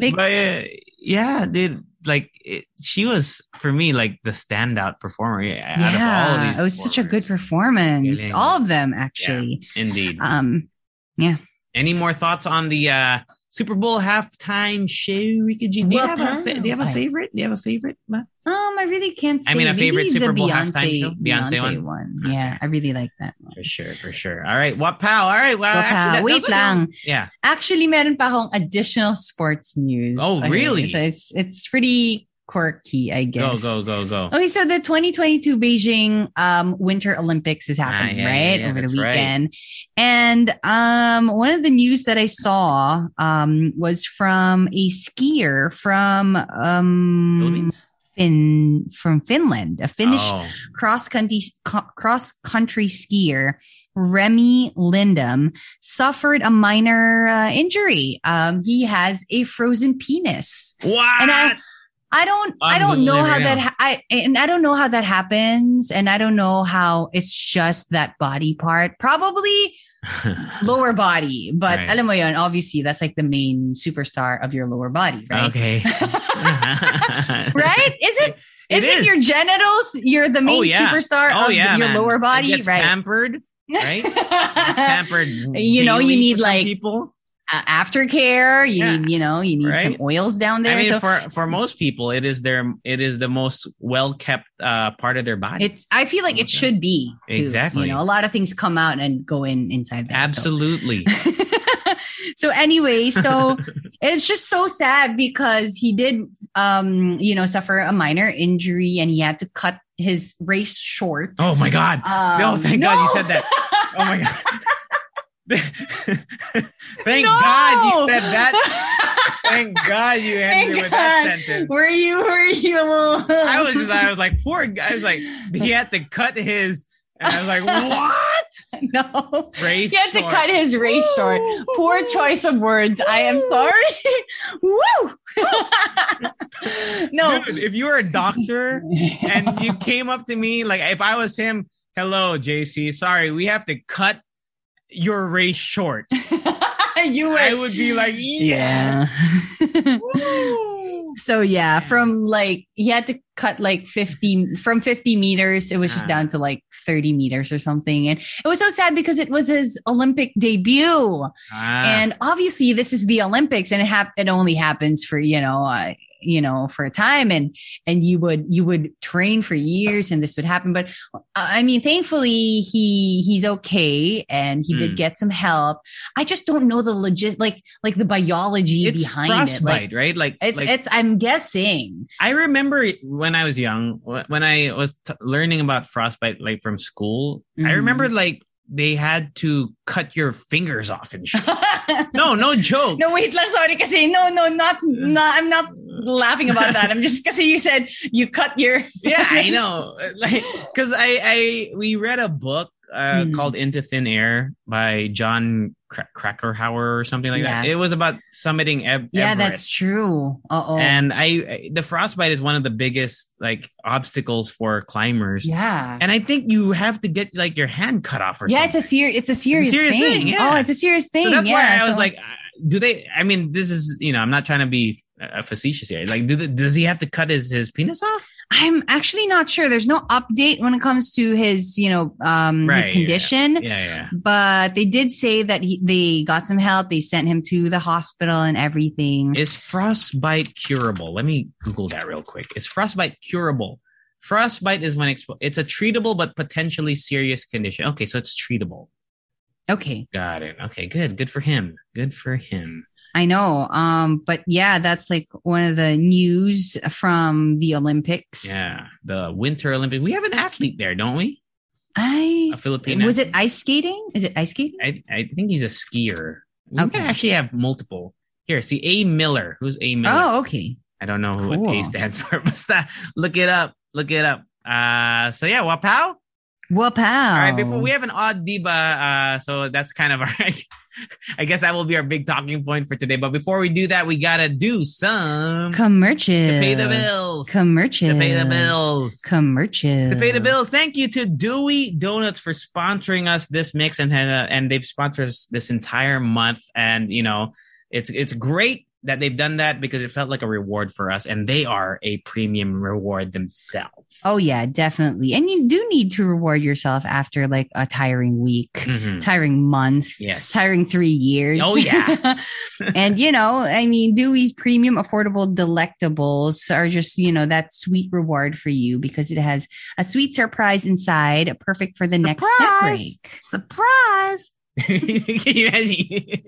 Like- but uh, yeah, dude, like it, she was for me like the standout performer yeah, out of all of yeah, it was such a good performance. All of them actually. Indeed. Um, yeah Any more thoughts on the uh Super Bowl halftime show. Rica G. Do you Well, have a fa- do you have a I- favorite? Do you have a favorite? Um, I really can't say. I mean, a Maybe favorite the Super Bowl Beyonce, halftime show? Beyonce Beyonce, one? one. Yeah, I really like that one. For sure, for sure. All right, what pow? All right, well, Wapow. actually, that, Wait those are lang. Yeah. Actually, meron pa akong additional sports news. Oh, really? So it's it's pretty quirky, I guess. go, go, go. Go. Okay, so the 2022 Beijing um, Winter Olympics is happening, Ah, yeah, right? yeah, yeah, Over the that's right. weekend. And um, one of the news that I saw um, was from a skier from um, Philippines? Fin from Finland, a Finnish Oh, cross country cross country skier Remi Lindholm suffered a minor uh, injury. Um, he has a frozen penis, what? and I I don't I don't know how that ha- I and I don't know how that happens, and I don't know how it's just that body part. Probably *laughs* lower body, but Right. alam mo yun, obviously that's like the main superstar of your lower body, right? Okay. *laughs* *laughs* Right? Is it? Is it is. your genitals? You're the main Oh, yeah. superstar Oh of yeah, your man. lower body, gets right? Pampered, right? pampered. You know, you need, like, people. Uh, aftercare. You Yeah. need, you know, you need some oils down there. I mean, so for for most people, it is their it is the most well kept uh, part of their body. it's. I feel like it should be too. Exactly. You know, a lot of things come out and go in inside there. Absolutely. *laughs* so anyway, so *laughs* it's just so sad because he did, um, you know, suffer a minor injury and he had to cut his race short. Oh my god. Um, no, thank God you said that. Oh my *laughs* god. *laughs* thank No! God you said that. *laughs* Thank God you ended Thank with that sentence. Were you? Were you? A little... *laughs* I was just, I was like, poor guy. I was like, he had to cut his, and I was like, what? no. Race He had to cut his race short. Poor choice of words. I am sorry. Woo! no. Dude, if you were a doctor and you came up to me, like if I was him, hello, JC, sorry, we have to cut your race short. *laughs* you were. I would be like, yeah. yes. *laughs* Woo. so yeah, from like he had to cut like 50 from 50 meters, it was just Ah. down to like 30 meters or something. And it was so sad because it was his Olympic debut. Ah, and obviously this is the olympics and it hap- it only happens for you know uh, you know for a time and and you would you would train for years and this would happen but uh, i mean thankfully he he's okay and he Hmm. did get some help i just don't know the legit like like the biology it's behind frostbite, it like right? Like, it's like it's i'm guessing I remember when I was young, when I was t- learning about frostbite, like from school, I Mhm. remember like they had to cut your fingers off and shit. *laughs* no, no joke. no wait lang sorry kasi no no not not i'm not laughing about that i'm just kasi you said you cut your *laughs* yeah, I know. *laughs* Like, cause I, I, we read a book uh, Mm. called Into Thin Air by Jon Kra- Krakauer or something like that. It was about summiting Ev- yeah Everest. that's true uh-oh And I, I, the frostbite is one of the biggest like obstacles for climbers. yeah And I think you have to get like your hand cut off or yeah, something. it's a serious. It's a serious, serious thing. thing, yeah. Oh, it's a serious thing. So that's yeah, why I was like, uh, do they? I mean, this is you know, I'm not trying to be uh, facetious here. Like, do the, does he have to cut his his penis off? I'm actually not sure. There's no update when it comes to his, you know, um, Right, his yeah. condition. Yeah, yeah. But they did say that he, they got some help. They sent him to the hospital and everything. Is frostbite curable? Let me Google that real quick. Is frostbite curable? Frostbite is when expo- it's a treatable but potentially serious condition. Okay, so it's treatable. okay, Got it. Okay, good. Good for him. Good for him. I know. Um, but yeah, that's like one of the news from the Olympics. Yeah, the Winter Olympics. We have an athlete there, don't we? I A Filipino. was it ice skating? Is it ice skating? I, I think he's a skier. We Okay. can actually have multiple. Here, see A Miller. Who's A Miller? Oh, okay. I don't know who what A stands *laughs* for, but that, look it up. Look it up. Uh, so yeah, Wapow. Pal. All right, before we have an odd diva, uh, so that's kind of our. *laughs* *laughs* I guess that will be our big talking point for today. But before we do that, we gotta do some commercial to pay the bills. Commercial. To pay the bills. Commercial. To pay the bills. Thank you to Doowee Donuts for sponsoring us this mix, and uh, and they've sponsored us this entire month. And you know, it's it's great that they've done that because it felt like a reward for us, and they are a premium reward themselves. Oh yeah, definitely. And you do need to reward yourself after like a tiring week, Mhm. tiring month, yes, tiring three years. Oh, yeah. *laughs* and you know, I mean, Doowee's premium affordable delectables are just, you know, that sweet reward for you because it has a sweet surprise inside, perfect for the next snack Surprise! break. Surprise!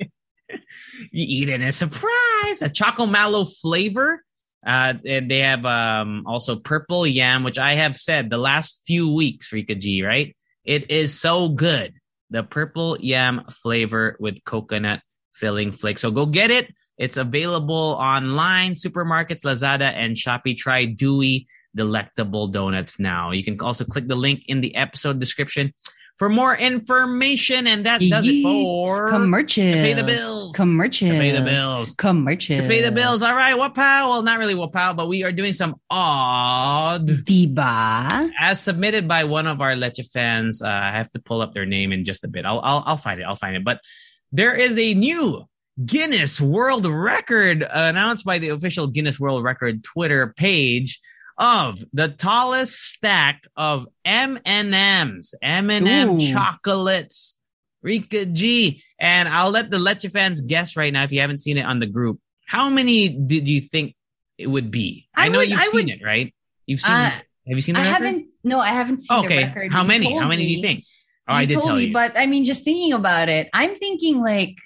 *laughs* *laughs* You eat it as a surprise. A choco mallow flavor. Uh, and they have um also purple yam, which I have said the last few weeks, Rica G, right? It is so good. The purple yam flavor with coconut filling flake. So go get it. It's available online, supermarkets, Lazada, and Shopee. Try Doowee Delectable Donuts now. You can also click the link in the episode description for more information. And that does it for Commercials. To pay the bills. Commercials. To pay the bills. Commercials. To pay the bills. All right, Wapow. Well, not really Wapow, but we are doing some odd Diba? as submitted by one of our Leche fans. Uh, I have to pull up their name in just a bit. I'll, I'll I'll find it. I'll find it. But there is a new Guinness World Record announced by the official Guinness World Record Twitter page of the tallest stack of M&Ms, M&M Ooh. chocolates. Rica G. And I'll let the Leche fans guess right now if you haven't seen it on the group. How many did you think it would be? I, I know would- you've I seen would- it, right? You've seen Uh, it. Have you seen the I record? haven't, no, I haven't seen the Okay. record. How many? How many do you think? Oh, you I did told tell me, you. but I mean, just thinking about it, I'm thinking like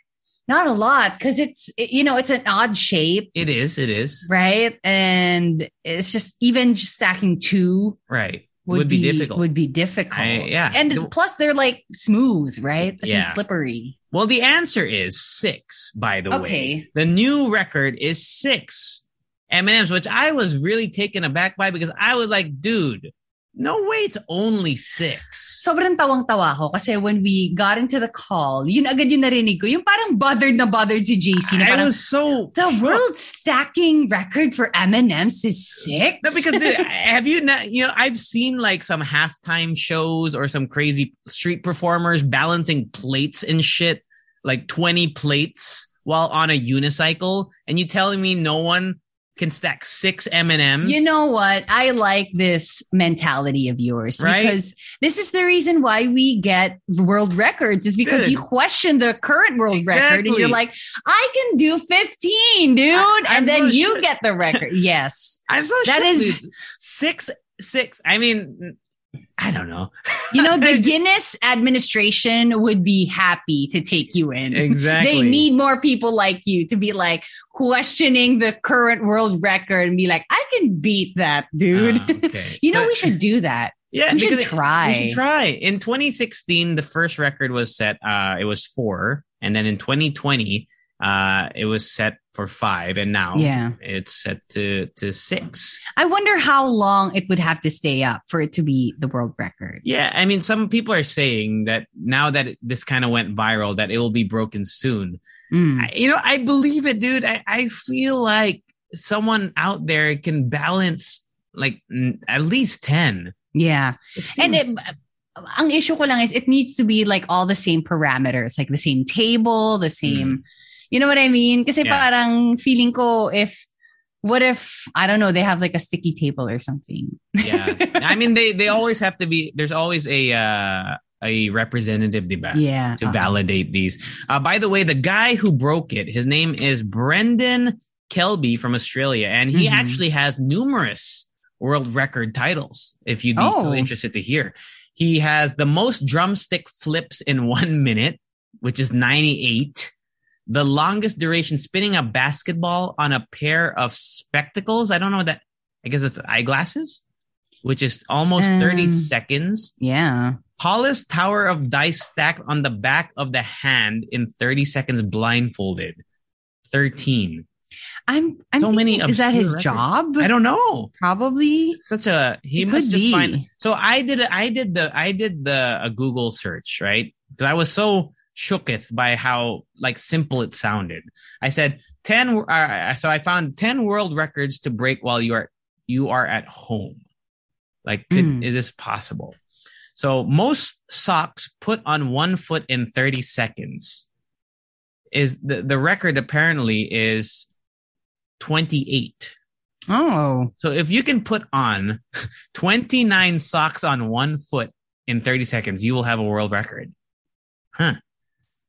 not a lot because it's it- you know it's an odd shape, it is. It is. right? And it's just even just stacking two Right. would, Would, be, difficult. Would be difficult. I- yeah. and The- plus they're like smooth, right? In Yeah. slippery. well, the answer is six. By the way, the new record is six M and M's, which I was really taken aback by because I was like, dude, no way, it's only six. Sobrang tawang-tawa ko kasi when we got into the call, yun agad yung narinig ko. Yung parang bothered na bothered si JC. Na I was so the shocked. world stacking record for M&M's is six? No, because dude, have you not? You know, I've seen like some halftime shows or some crazy street performers balancing plates and shit, like twenty plates while on a unicycle, and you telling me no one can stack six M and M's? You know what? I like this mentality of yours Right? because this is the reason why we get world records is because Dude. you question the current world record and you're like, I can do 15, dude. I- and then so you get the record. yes. *laughs* I'm so That is- six, six. I mean, I don't know. You know, the *laughs* Guinness administration would be happy to take you in. Exactly. They need more people like you to be like questioning the current world record and be like, I can beat that, dude. Ah, okay. *laughs* you know, we should do that. Yeah, We should try. We should try. In 2016, the first record was set. Uh, it was four, and then in 2020, uh, it was set for five, and now Yeah. it's set to to six. I wonder how long it would have to stay up for it to be the world record. Yeah, I mean, some people are saying that now that this kind of went viral, that it will be broken soon. Mm. I, you know, I believe it, dude. I, I feel like someone out there can balance like n- at least ten. Yeah. It And it, ang issue ko lang is it needs to be like all the same parameters, like the same table, the same, you know what I mean? Kasi Yeah. parang feeling ko if, what if, I don't know, they have like a sticky table or something. yeah i mean they they always have to be there's always a uh a representative diba, Yeah. to uh-uh. validate these uh by the way the guy who broke it his name is brendan kelby from australia and he Mhm. actually has numerous world record titles if you'd be Oh. interested to hear he has the most drumstick flips in *laughs* one minute which is 98 the longest duration spinning a basketball on a pair of spectacles i don't know that i guess it's eyeglasses which is almost 30 Um, seconds. Yeah. Tallest tower of dice stacked on the back of the hand in 30 seconds blindfolded. 13. I'm, I'm So many thinking, is that his job? I don't know. Probably. Such a he It must just be. find. So I did I did the I did the a Google search right because I was so shooketh by how like simple it sounded. I said ten. Uh, so I found ten world records to break while you are you are at home. Like, could, Mm. is this possible? So most socks put on one foot in thirty seconds is the the record apparently is 28. Oh, So if you can put on *laughs* 29 socks on one foot in 30 seconds, you will have a world record. Huh.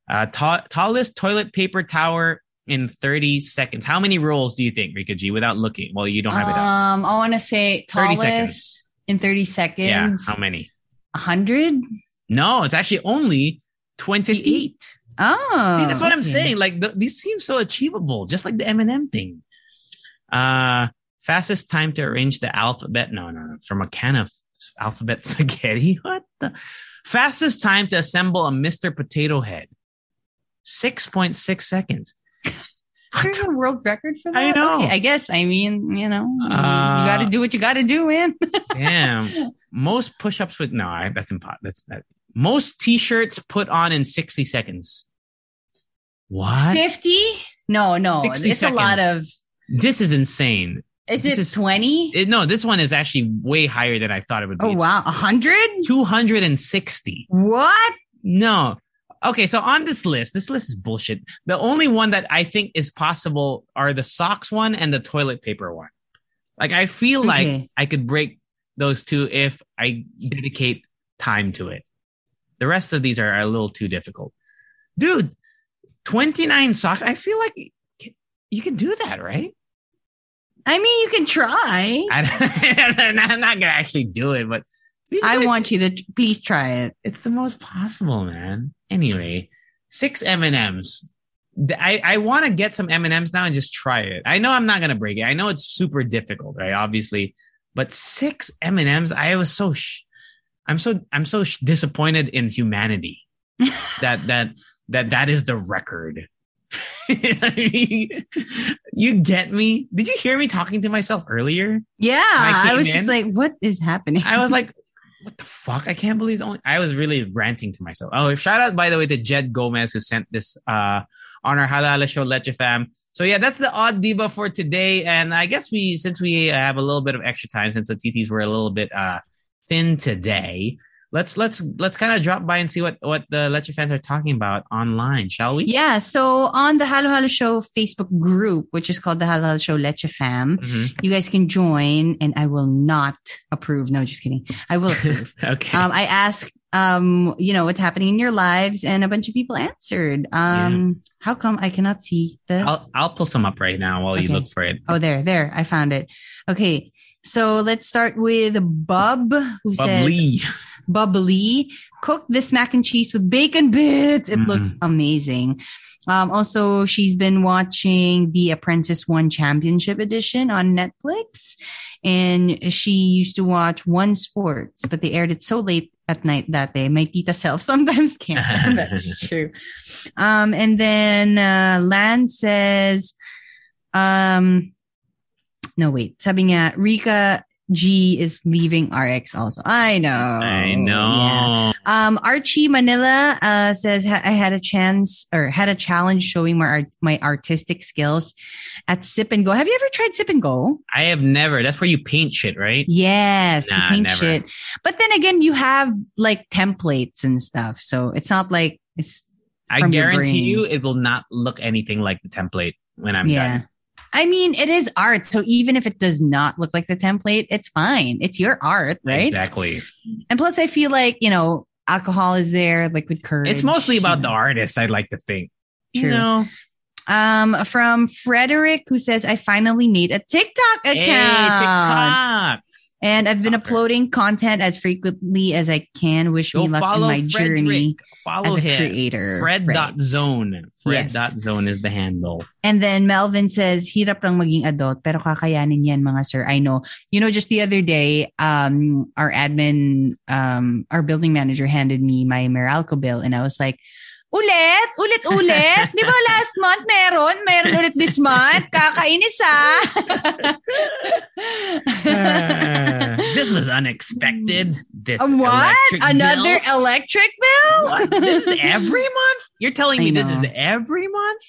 Uh, ta- tallest toilet paper tower in 30 seconds. How many rolls do you think, Rica G, without looking? Well, you don't have it up. um, I want to say 30 tallest seconds. in 30 seconds. Yeah. How many? 100? No, it's actually only 28. Oh. See, that's what I'm saying. Like th- these seem so achievable, just like the M&M thing. Uh, fastest time to arrange the alphabet. No, no, no. From a can of alphabet *laughs* spaghetti. What the fastest time to assemble a Mr. Potato Head? 6.6 seconds. *laughs* There's *laughs* a world record for that. I know. Okay, I guess. I mean, you know, you Uh, got to do what you got to do, man. *laughs* Damn. Most push-ups with no, I, that's impossible. That's that. Most t-shirts put on in 60 seconds. What? 50? No, no. 60 It's a lot of. This is insane. Is This it is- 20? It- no, this one is actually way higher than I thought it would be. oh, wow. 100? 260. What? No. Okay, so on this list, this list is bullshit. The only one that I think is possible are the socks one and the toilet paper one. Like I feel like I could break those two if I dedicate time to it. The rest of these are a little too difficult. Dude, 29 socks. I feel like you can do that, right? I mean, you can try. *laughs* *laughs* I'm not gonna actually do it, but I want you to please try it. it's the most possible, man. Anyway, six M and M's. I I want to get some M and M's now and just try it. I know I'm not gonna break it. I know it's super difficult, right? Obviously, but six M and M's. I was so. Sh- I'm so I'm so sh- disappointed in humanity *laughs* that that that that is the record. *laughs* you get me? Did you hear me talking to myself earlier? Yeah. I I, was in. just like, what is happening? I was like, what the fuck? I can't believe only. I was really ranting to myself. Oh, shout out by the way to Jed Gomez who sent this uh on our Halo Halo show Leche Fam. So yeah, that's the odd diva for today. And I guess we since we have a little bit of extra time since the TTs were a little bit uh thin today. Let's let's let's kind of drop by and see what what the Leche fans are talking about online, shall we? yeah. So on the Halo Halo Show Facebook group, which is called the Halo Halo Show Leche Fam, Mhm. you guys can join and I will not approve. No, just kidding. I will approve. *laughs* Okay. um, I asked, um, you know, what's happening in your lives and a bunch of people answered. Um, how come I cannot see the, I'll I'll pull some up right now while you look for it. oh, there, there, I found it. Okay. So let's start with Bub, who says, Bubbly. Bubbly. Cook this mac and cheese with bacon bits. It Mhm. looks amazing. Um, also, she's been watching the Apprentice One Championship Edition on Netflix, and she used to watch One Sports, but they aired it so late at night that day. My tita self *laughs* sometimes can't. *laughs* That's true. Um, and then uh, Lan says, um, no wait, sabi nga, Rica G is leaving RX also. I know. I know. Yeah. Um, Archie Manila uh, says I had a chance or had a challenge showing my art- my artistic skills at Sip and Gogh. Have you ever tried Sip and Gogh? I have never. That's where you paint shit, right? Yes, you paint never. shit. But then again, you have like templates and stuff, so it's not like it's I guarantee you it will not look anything like the template when I'm yeah. done. I mean, it is art, so even if it does not look like the template, it's fine. It's your art, right? Exactly. And plus, I feel like you know, alcohol is there, liquid courage. It's mostly about the artist, I'd like to think. You True. know? Um, from Frederick, who says, I finally made a TikTok account. Hey, TikTok. And I've been uploading content as frequently as I can. Wish Go me luck in my Frederick. journey Follow as a him. creator. Fred Right. dot zone. Fred Yes. dot zone is the handle. And then Melvin says, hirap lang maging adult, pero kakayanin yan mga sir. I know. You know, just the other day, um, our admin, um, our building manager handed me my Meralco bill and I was like, ulit, ulit, ulit. Di ba last month meron? Meron ulit this month? Kakainis ah. *laughs* this was unexpected. This Uh, what? electric Another bill? electric bill? What? This is every month? You're telling I me this is every month?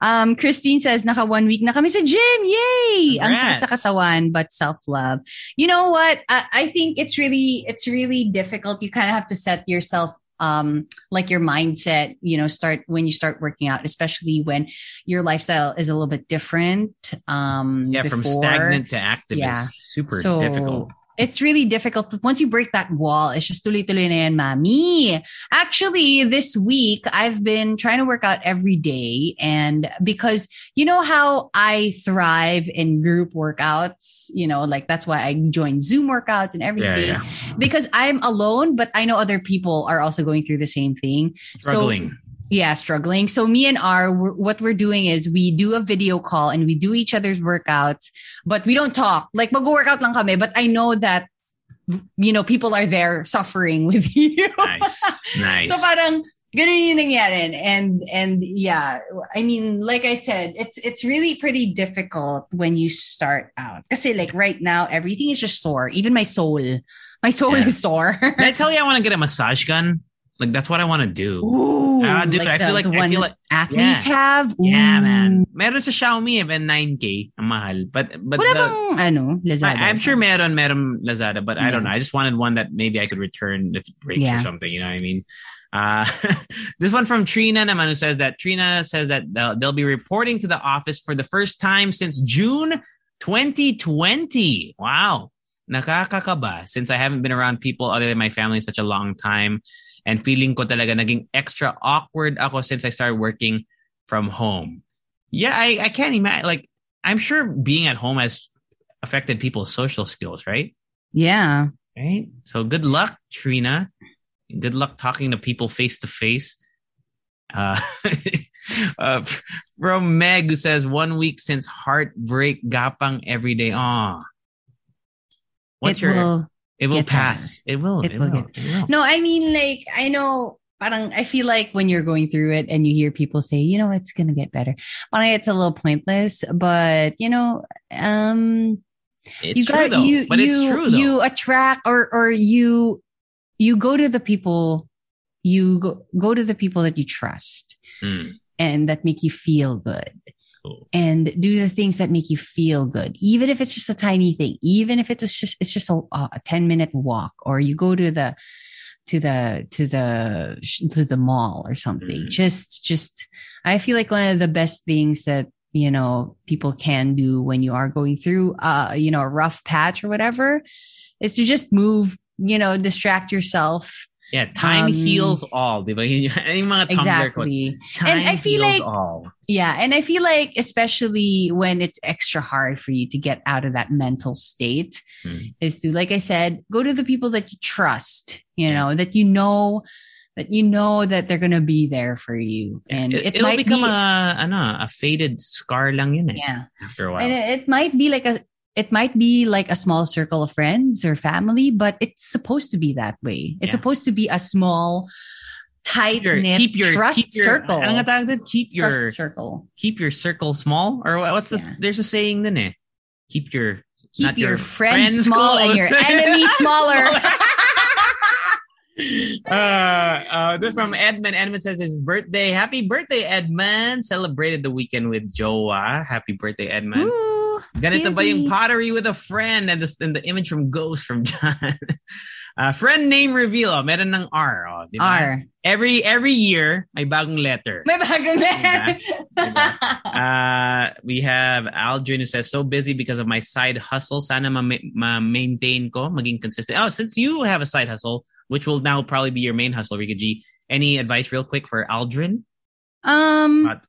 Um, Christine says, naka one week na kami sa gym. Yay! Ang sakit sa Congrats. katawan, but self-love. You know what? I, I think it's really, it's really difficult. You kind of have to set yourself um like your mindset you know start when you start working out especially when your lifestyle is a little bit different um Yeah, from stagnant to active Yeah. is super so difficult. It's really difficult but once you break that wall it's just tuloy-tuloy na yan mami actually this week i've been trying to work out every day and because you know how i thrive in group workouts you know like that's why i join zoom workouts and everything yeah. because i'm alone but i know other people are also going through the same thing Struggling. so yeah, struggling. So me and R, we're, what we're doing is we do a video call and we do each other's workouts, but we don't talk. Like mag-workout lang kami, but I know that you know people are there suffering with *laughs* you. nice. Nice. so parang ganun yung nangyari. And and yeah, I mean, like I said, it's it's really pretty difficult when you start out. Kasi like right now, everything is just sore. Even my soul, my soul Yeah. is sore. Did I tell you I want to get a massage gun? Like that's what I want to do. Ooh, Ah, dude, I feel like- the I feel like- athletes have. Yeah, Ooh. man. Meron sa Xiaomi even 9K, ang mahal. But but Wala the- bang ano, Lazada? I, am sure meron meron Lazada, but I don't know. I just wanted one that maybe I could return if it breaks or something. You know what I mean? Uh, *laughs* this one from Trina naman who says that Trina says that they'll, they'll be reporting to the office for the first time since June 2020. Wow. Nakakakaba since I haven't been around people other than my family in such a long time. And feeling ko talaga naging extra awkward ako since I started working from home. Yeah, I, I can't imagine. Like, I'm sure being at home has affected people's social skills, right? Yeah. Right. So good luck, Trina. Good luck talking to people face to face. Uh, *laughs* uh, from Meg who says one week since heartbreak gapang every day. Ah, what's it your? will. It will pass. It will. It, It will. will It will. No, I mean, like, I know, parang, I feel like when you're going through it and you hear people say, you know, it's going to get better. Parang it's a little pointless, but, you know, um, It's you true got, though. you, but you, it's true though. you attract or, or you, you go to the people, you go, go to the people that you trust Mm, and that make you feel good. Cool. and do the things that make you feel good even if it's just a tiny thing even if it was just it's just a, a 10 minute walk or you go to the to the to the to the mall or something Mhm. just just i feel like one of the best things that you know people can do when you are going through uh you know a rough patch or whatever is to just move you know distract yourself Yeah, time Um, heals all. Diba? *laughs* Yung mga Tumblr quotes. exactly Time And I feel heals like- all. Yeah. And I feel like, especially when it's extra hard for you to get out of that mental state, Mm. is to, like I said, go to the people that you trust, you know, that you know, that you know that they're going to be there for you. And it, it, will might become be, a, ano, a faded scar lang yun eh, yeah. after a while. And it, it might be like a, it might be like a small circle of friends or family, but it's supposed to be that way. It's Yeah. supposed to be a small, tight knit keep your trust keep your, circle. Tawag? Keep your trust circle. keep your circle small or what's the Yeah. there's a saying then eh. Keep your Keep your, your friends, friends small and your close. enemy *laughs* smaller. *laughs* uh, uh, this from Edmund. Edmund says his birthday. Happy birthday, Edmund. Celebrated the weekend with Joa. Happy birthday, Edmund. Ooh, Ganito ba yung pottery with a friend and the, and the image from Ghost from John. *laughs* Uh, friend name reveal. Oh, meron ng R. Oh, di ba? R. Every every year, may bagong letter. May bagong letter. Diba? Uh, we have Aldrin who says, so busy because of my side hustle. Sana ma- ma-maintain ko, maging consistent. Oh, since you have a side hustle, which will now probably be your main hustle, Rica G, any advice real quick for Aldrin? Um, About,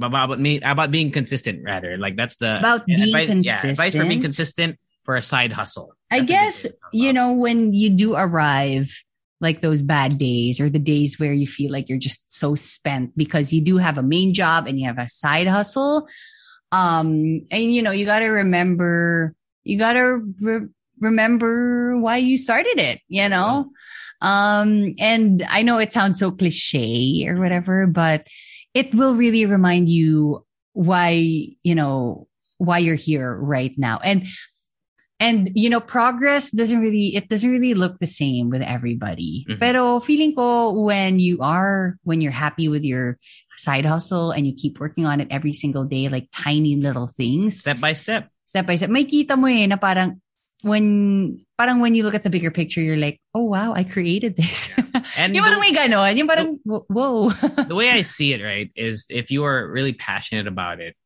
about, me, about being consistent, rather. Like that's the About being advice, Yeah, advice for being consistent. consistent for a side hustle. I That's good guess, way to talk you know, when you do arrive, like those bad days or the days where you feel like you're just so spent because you do have a main job and you have a side hustle. Um, and you know, you got to remember, you got to re- remember why you started it, you know? Um, and I know it sounds so cliche or whatever, but it will really remind you why, you know, why you're here right now. And and you know, progress doesn't really it doesn't really look the same with everybody. Mhm. Pero feeling ko when you are when you're happy with your side hustle and you keep working on it every single day, like tiny little things, Step by step. step by step, may kita mo eh na parang when parang when you look at the bigger picture, you're like, oh wow, I created this. And *laughs* yung the- parang may ganon. Yung parang, whoa. *laughs* the way I see it, right, is if you are really passionate about it,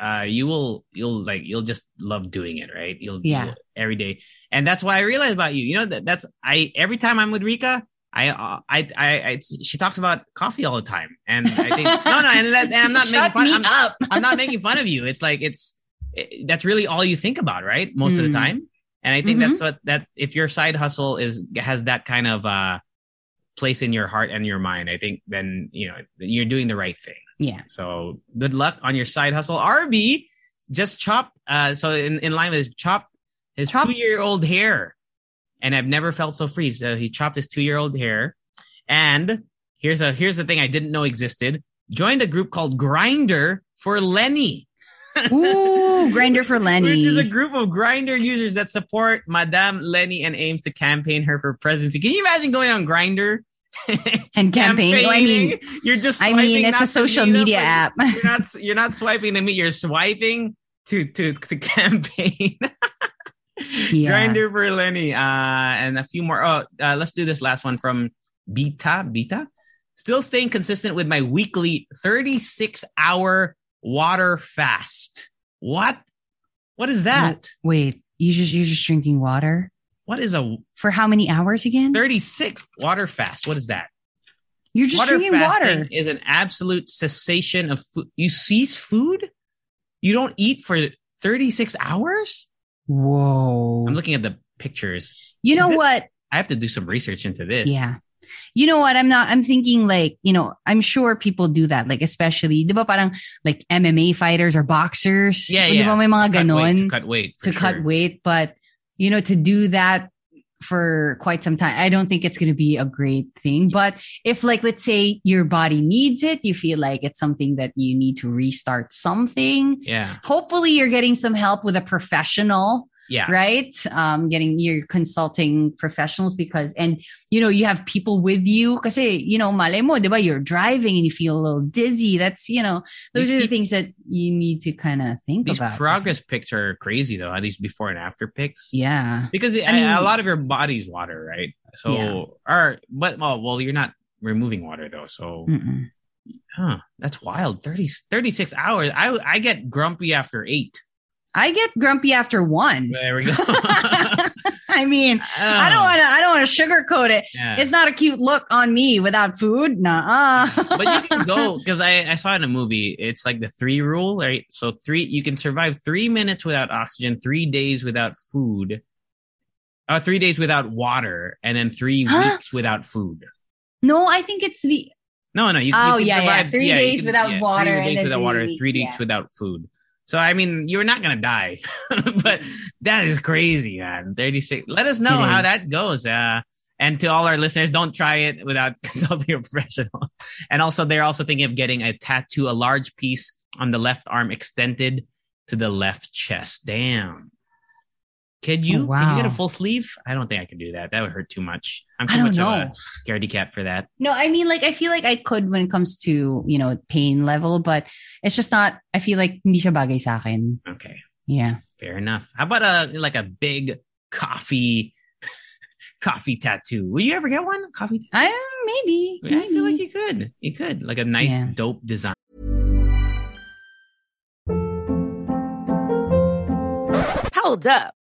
uh, you will you'll like you'll just love doing it, right? You'll Yeah. you'll- every day, and that's why I realize about you. You know that that's I every time I'm with Rica. I, uh, I, I, I, she talks about coffee all the time, and I think *laughs* no, no, and, that, and I'm not making fun. I'm. I'm not making fun of you. It's like it's it, that's really all you think about, right? Most of the Mm. time. And I think Mhm. that's what that if your side hustle is has that kind of uh place in your heart and your mind, I think then you know you're doing the right thing. yeah. So good luck on your side hustle. RB just chopped uh so in, in line with his chopped his two year old hair. And I've never felt so free. So he chopped his two year old hair. And here's a here's the thing I didn't know existed. Joined a group called Grindr for Leni. Ooh, Grindr for Leni. *laughs* Which is a group of Grindr users that support Madame Leni and aims to campaign her for presidency. Can you imagine going on Grindr? *laughs* and campaign. I mean, you're just I mean, it's a social media app. You're not you're not swiping to meet, you're swiping to to to *laughs* campaign. Yeah. Grindr for Leni. Uh and a few more. Oh, uh, let's do this last one from Beta. Beta. Still staying consistent with my weekly 36 hour water fast. What? What is that? Wait, you just you're just drinking water What is a for how many hours again? 36 water fast? What is that? You're just water drinking water. is an absolute cessation of food. You cease food? You don't eat for 36 hours? Whoa. I'm looking at the pictures. You Is know this- what? I have to do some research into this. Yeah. You know what? I'm not, I'm thinking like, you know, I'm sure people do that. Like, especially, di ba parang like MMA fighters or boxers? Yeah, Di yeah. ba may mga Cut weight, to cut weight. to cut weight? But, you know, to do that for quite some time, I don't think it's going to be a great thing. But if like, let's say your body needs it, you feel like it's something that you need to restart something. Yeah. Hopefully you're getting some help with a professional Yeah. right? Um, getting you're consulting professionals because, and you know, you have people with you. Because you know, malay mo, diba? You're driving and you feel a little dizzy. That's you know, those These are the peop- things that you need to kind of think These about. progress pics are crazy though. These before and after pics. yeah, Because I mean- a lot of your body's water, right? So, Yeah. or, but, well, well, you're not removing water though. So, Mm-mm. huh, that's wild. 30, 36 hours. I, I get grumpy after eight. I get grumpy after one. There we go. *laughs* *laughs* I mean, I don't want to. I don't want to sugarcoat it. Yeah. It's not a cute look on me without food. Nah. but you can go *laughs* because I, I saw in a movie it's like the three rule right so three you can survive three minutes without oxygen three days without food uh, three days without water and then three Huh? weeks without food no, I think it's the no no you, Oh, you can yeah, yeah. Three you days can- without water three and days then without three water weeks, three days yeah. without food so i mean you're not gonna die *laughs* but that is crazy man 36 let us know how that goes uh and to all our listeners, don't try it without *laughs* consulting a professional. And also, they're also thinking of getting a tattoo, a large piece on the left arm extended to the left chest. Damn. Could oh, you? Oh, Could you get a full sleeve? I don't think I could do that. That would hurt too much. I'm I too don't much of know. a scaredy cat for that. No, I mean, like, I feel like I could when it comes to, you know, pain level, but it's just not, I feel like hindi siya bagay sa akin. Okay, Yeah. fair enough. How about a like a big coffee *laughs* coffee tattoo? Will you ever get one? Coffee. Tattoo? I, maybe. I feel like you could. You could like a nice, Yeah. dope design. Hold up.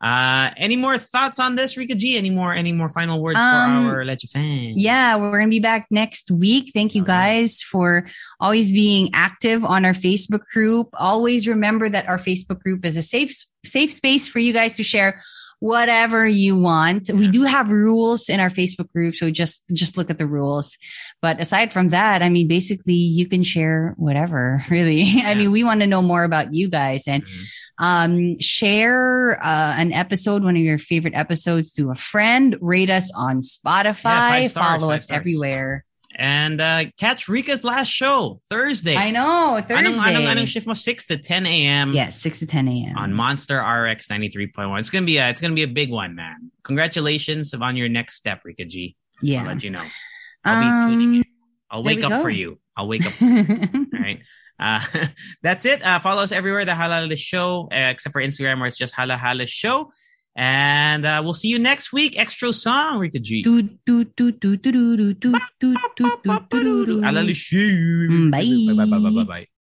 Uh, any more thoughts on this, Rica G? Any more, any more final words Um, for our Leche fans? Yeah, we're going to be back next week. Thank you guys for always being active on our Facebook group. Always remember that our Facebook group is a safe safe space for you guys to share whatever you want. We do have rules in our Facebook group, so just just look at the rules. But aside from that, I mean, basically, you can share whatever. *laughs* Really, yeah. I mean, we want to know more about you guys and mm-hmm. um, share uh, an episode, one of your favorite episodes, to a friend. Rate us on Spotify. Yeah, stars, follow us stars. everywhere. And uh, catch Rica's last show Thursday. I know Thursday. Anong, anong, anong shift mo? Six to ten a.m. Yes, six to ten a.m. on Monster RX ninety three point one. It's gonna be a it's gonna be a big one, man. Congratulations on your next step, Rica G. Yeah, I'll let you know. I'll um, be tuning in. I'll wake up go. for you. I'll wake up. *laughs* All right. Uh, *laughs* that's it. Uh, follow us everywhere. The Hala Show, uh, except for Instagram, where it's just Halo Halo Show. And uh, we'll see you next week. Extra song, Rica G. Bye. Bye. Bye. Bye. Bye. Bye.